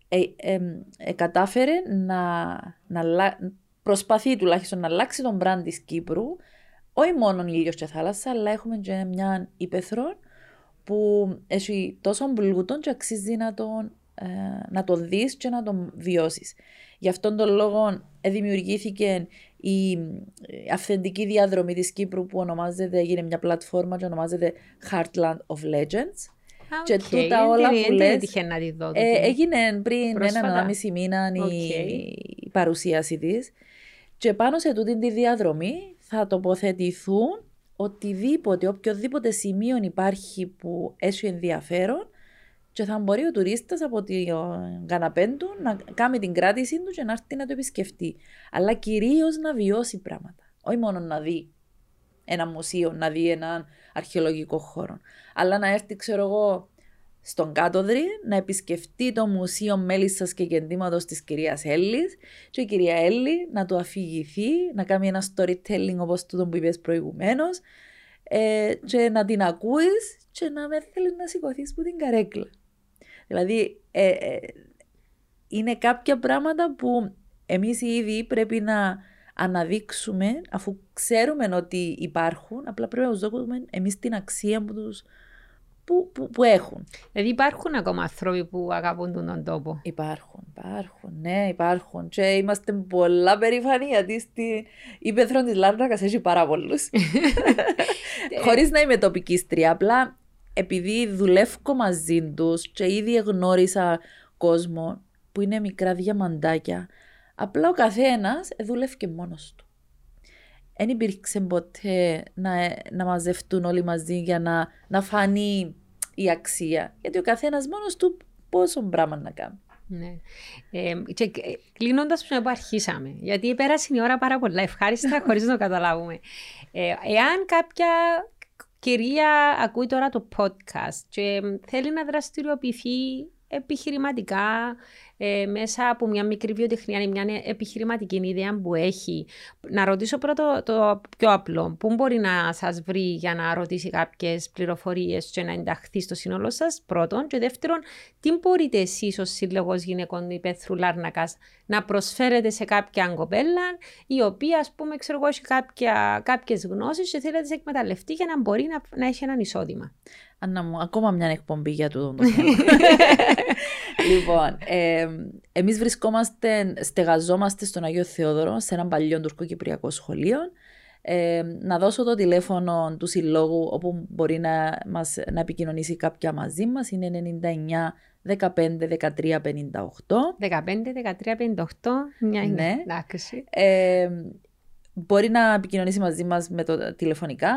Ε, ε, ε, κατάφερε να, να προσπαθεί τουλάχιστον να αλλάξει τον brand της Κύπρου όχι μόνο ήλιος και θάλασσα, αλλά έχουμε και μια ύπεθρο που έχει τόσο πλούτο και αξίζει να, τον, ε, να το δεις και να τον βιώσεις. Γι' αυτόν τον λόγο ε, δημιουργήθηκε η ε, αυθεντική διαδρομή της Κύπρου που ονομάζεται, έγινε μια πλατφόρμα και ονομάζεται Heartland of Legends. Okay. Και τούτα όλα που λες, να τη δω, ε, έγινε πριν ένα μισή μήνα okay. η, η παρουσίαση της. Και πάνω σε τούτη τη διαδρομή θα τοποθετηθούν οτιδήποτε, οποιοδήποτε σημείο υπάρχει που έχει ενδιαφέρον και θα μπορεί ο τουρίστας από την καναπέ του να κάνει την κράτησή του και να έρθει να το επισκεφτεί. Αλλά κυρίως να βιώσει πράγματα. Όχι μόνο να δει ένα μουσείο, να δει έναν αρχαιολογικό χώρο. Αλλά να έρθει, ξέρω εγώ, στον Κάτοδρη να επισκεφτεί το Μουσείο Μέλισσας και Κεντήματος της κυρίας Έλλης και η κυρία Έλλη να του αφηγηθεί, να κάνει ένα storytelling όπως τούτο που είπες προηγουμένως ε, και να την ακούεις και να με θέλεις να σηκωθείς που την καρέκλα. Δηλαδή, ε, ε, είναι κάποια πράγματα που εμείς ήδη πρέπει να αναδείξουμε αφού ξέρουμε ότι υπάρχουν, απλά πρέπει να τους δώσουμε εμείς την αξία που τους που, που, που έχουν. Δηλαδή υπάρχουν ακόμα άνθρωποι που αγαπούν τον τόπο. Υπάρχουν, υπάρχουν, ναι, υπάρχουν. Και είμαστε πολλά περήφανοι γιατί στη Ήπεθρο της Λάρνακας έχει πάρα πολλούς. Χωρίς να είμαι τοπικίστρια, απλά επειδή δουλεύω μαζί τους και ήδη γνώρισα κόσμο που είναι μικρά διαμαντάκια, απλά ο καθένας δουλεύει και μόνος του. Δεν υπήρξε ποτέ να, να μαζευτούν όλοι μαζί για να, να φανεί η αξία. Γιατί ο καθένας μόνος του πόσο πράγμα να κάνει. Ναι. Ε, και κλείνοντας που αρχίσαμε, γιατί πέρασε η ώρα πάρα πολλά ευχάριστα χωρίς να το καταλάβουμε. Ε, εάν κάποια κυρία ακούει τώρα το podcast και θέλει να δραστηριοποιηθεί επιχειρηματικά ε, μέσα από μια μικρή βιοτεχνία ή μια επιχειρηματική ιδέα που έχει. Να ρωτήσω πρώτο το πιο απλό. Πού μπορεί να σας βρει για να ρωτήσει κάποιες πληροφορίες και να ενταχθεί στο σύνολο σας, πρώτον. Και δεύτερον, τι μπορείτε εσείς ως Σύλλογος Γυναικών Υπέθρου Λάρνακας να προσφέρετε σε κάποια κοπέλα η οποία, ας πούμε, ξέρω εγώ, έχει κάποιες γνώσεις και θέλει να τι εκμεταλλευτεί για να μπορεί να, να έχει έναν εισόδημα. Ανna μου, ακόμα μια εκπομπή για τούτο το λοιπόν, ε, εμείς βρισκόμαστε, στεγαζόμαστε στον Αγίο Θεόδωρο, σε έναν παλιό τουρκο-κυπριακό σχολείο. Ε, να δώσω το τηλέφωνο του συλλόγου όπου μπορεί να, μας, να επικοινωνήσει κάποια μαζί μας. Είναι 99 15 13 58. 15 13 58, μια ναι. εντάξει. Ε, Μπορεί να επικοινωνήσει μαζί μας με το τηλεφωνικά.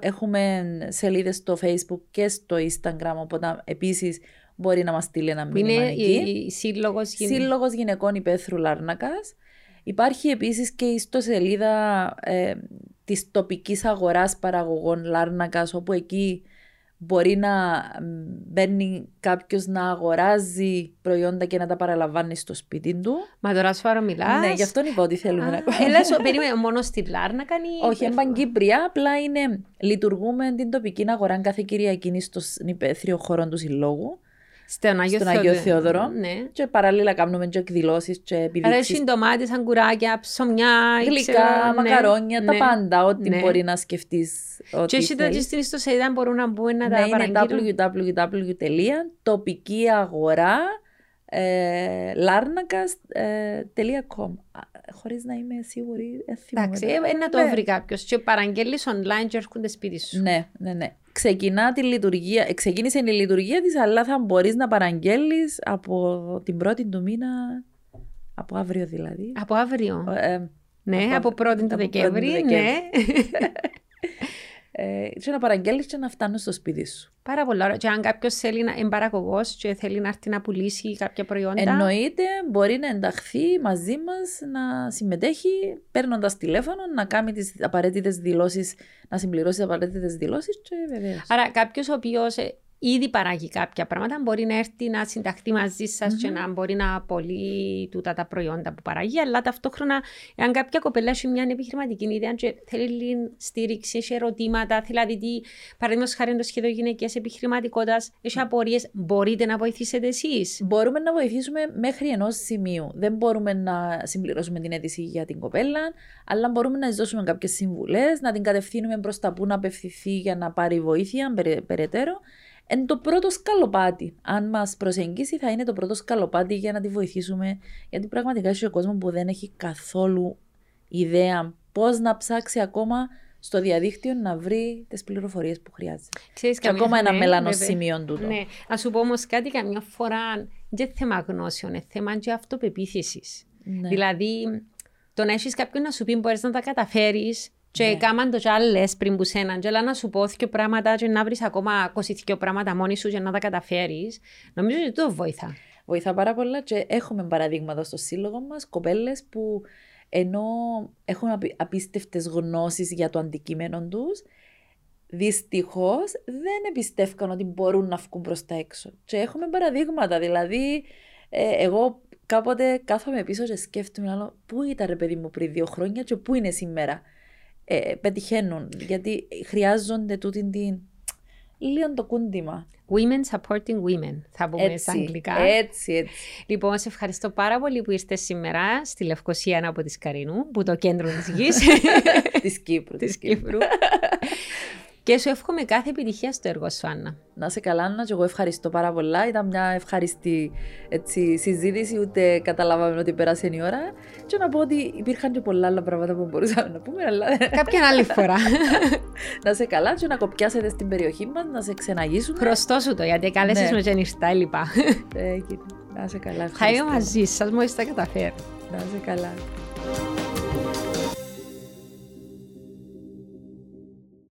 Έχουμε σελίδες στο facebook και στο instagram, οπότε επίσης μπορεί να μας στείλει ένα μήνυμα Είναι εκεί. η, η σύλλογος, γυναικών. σύλλογος Γυναικών Υπέθρου Λάρνακας. Υπάρχει επίσης και η ιστοσελίδα ε, της τοπικής αγοράς παραγωγών Λάρνακας, όπου εκεί μπορεί να μπαίνει κάποιος να αγοράζει προϊόντα και να τα παραλαμβάνει στο σπίτι του. Μα τώρα σφάρο μιλά. Ναι, γι' αυτό είπα ότι θέλουμε να κάνουμε. Έλα, περίμενε, μόνο στη Λάρνα κάνει. Όχι, εμπαν Κύπρια, απλά είναι. Λειτουργούμε την τοπική αγορά κάθε Κυριακή στον υπαίθριο χώρο του συλλόγου. Στον Αγίο, στον Αγίο Θεόδωρο. Ναι. Και παράλληλα κάνουμε και εκδηλώσεις και επιδείξεις. Άρα ντομάτες, αγκουράκια, ψωμιά, γλυκά, ξέρω, ναι. μακαρόνια, ναι. τα πάντα, ό,τι ναι. μπορεί να σκεφτείς. Και εσύ το στην ιστοσελίδα μπορούν να μπουν να ναι, τα παραγγείλουν. Είναι www.τοπικήαγορά ε, larnakas.com Χωρίς να είμαι σίγουρη, Εντάξει, ε, να το βρει κάποιος. Και παραγγέλει online και έρχονται σπίτι σου. Ναι, ναι, ναι ξεκινά τη λειτουργία, ξεκίνησε η λειτουργία της, αλλά θα μπορείς να παραγγέλεις από την πρώτη του μήνα, από αύριο δηλαδή. Από αύριο. Ε, ναι, από, από πρώτη του Δεκέμβρη, ναι. ε, και να παραγγέλνει και να φτάνει στο σπίτι σου. Πάρα πολύ ωραία. Και αν κάποιος θέλει να είναι παραγωγός και θέλει να έρθει να πουλήσει κάποια προϊόντα. Εννοείται, μπορεί να ενταχθεί μαζί μας, να συμμετέχει παίρνοντας τηλέφωνο, να κάνει τις απαραίτητες δηλώσεις, να συμπληρώσει τις απαραίτητες δηλώσεις και βεβαίως. Άρα, κάποιος ο οποίος ε, ήδη παράγει κάποια πράγματα, μπορεί να έρθει να συνταχθεί μαζί σας mm-hmm. και να μπορεί να απολύει τούτα τα προϊόντα που παράγει. Αλλά ταυτόχρονα, αν κάποια κοπέλα έχει μια επιχειρηματική ιδέα και θέλει στήριξη, έχει ερωτήματα, δηλαδή τι παραδείγματος χάρη το σχέδιο γυναικείας επιχειρηματικότητας, έχει απορίες, μπορείτε να βοηθήσετε εσείς. Μπορούμε να βοηθήσουμε μέχρι ενός σημείου. Δεν μπορούμε να συμπληρώσουμε την αίτηση για την κοπέλα, αλλά μπορούμε να της δώσουμε κάποιες συμβουλές, να την κατευθύνουμε προς τα που να απευθυνθεί για να πάρει βοήθεια περαιτέρω είναι το πρώτο σκαλοπάτι. Αν μας προσεγγίσει, θα είναι το πρώτο σκαλοπάτι για να τη βοηθήσουμε. Γιατί πραγματικά έχει ο κόσμος που δεν έχει καθόλου ιδέα πώς να ψάξει ακόμα στο διαδίκτυο να βρει τις πληροφορίες που χρειάζεται. Ξέρεις, και ακόμα ένα μέλανο σημείο τούτο. Ναι. Α σου πω όμως κάτι, καμιά φορά δεν θέμα γνώσεων, είναι θέμα και αυτοπεποίθησης. Ναι. Δηλαδή, το να έχεις κάποιον να σου πει μπορείς να τα καταφέρεις, και ναι. κάμαν το κι πριν που σέναν και να σου πω δύο πράγματα και να βρεις ακόμα 22 πράγματα μόνοι σου για να τα καταφέρεις. Νομίζω ότι το βοηθά. Βοηθά πάρα πολλά και έχουμε παραδείγματα στο σύλλογο μας, κοπέλες που ενώ έχουν απίστευτες γνώσεις για το αντικείμενο τους, δυστυχώς δεν εμπιστεύκαν ότι μπορούν να βγουν προς τα έξω. Και έχουμε παραδείγματα. Δηλαδή, ε, εγώ κάποτε κάθομαι πίσω και σκέφτομαι, άλλο, πού ήταν ρε παιδί μου πριν δύο χρόνια και πού είναι σήμερα. Ε, πετυχαίνουν, γιατί χρειάζονται τούτη την. λίγο το κούντιμα. Women supporting women, θα πούμε Έτσι, στα αγγλικά. έτσι, έτσι. Λοιπόν, σε ευχαριστώ πάρα πολύ που ήρθες σήμερα στη Λευκοσία από τη Καρίνου, που το κέντρο της γης, της Κύπρου. της Κύπρου. Και σου εύχομαι κάθε επιτυχία στο έργο σου, Άννα. Να σε καλά, Άννα, και εγώ ευχαριστώ πάρα πολλά. Ήταν μια ευχαριστή έτσι, συζήτηση, ούτε καταλάβαμε ότι πέρασε η ώρα. Και να πω ότι υπήρχαν και πολλά άλλα πράγματα που μπορούσαμε να πούμε, αλλά Κάποια άλλη φορά. να σε καλά και να κοπιάσετε στην περιοχή μας, να σε ξεναγήσουμε. Χρωστώ σου το, γιατί κάλεσες Ναι. με γενιστά λοιπά. Ε, κύριε, να σε καλά. Θα είμαι ευχαριστώ. μαζί σας μόλις τα καταφέρω. Να σε καλά.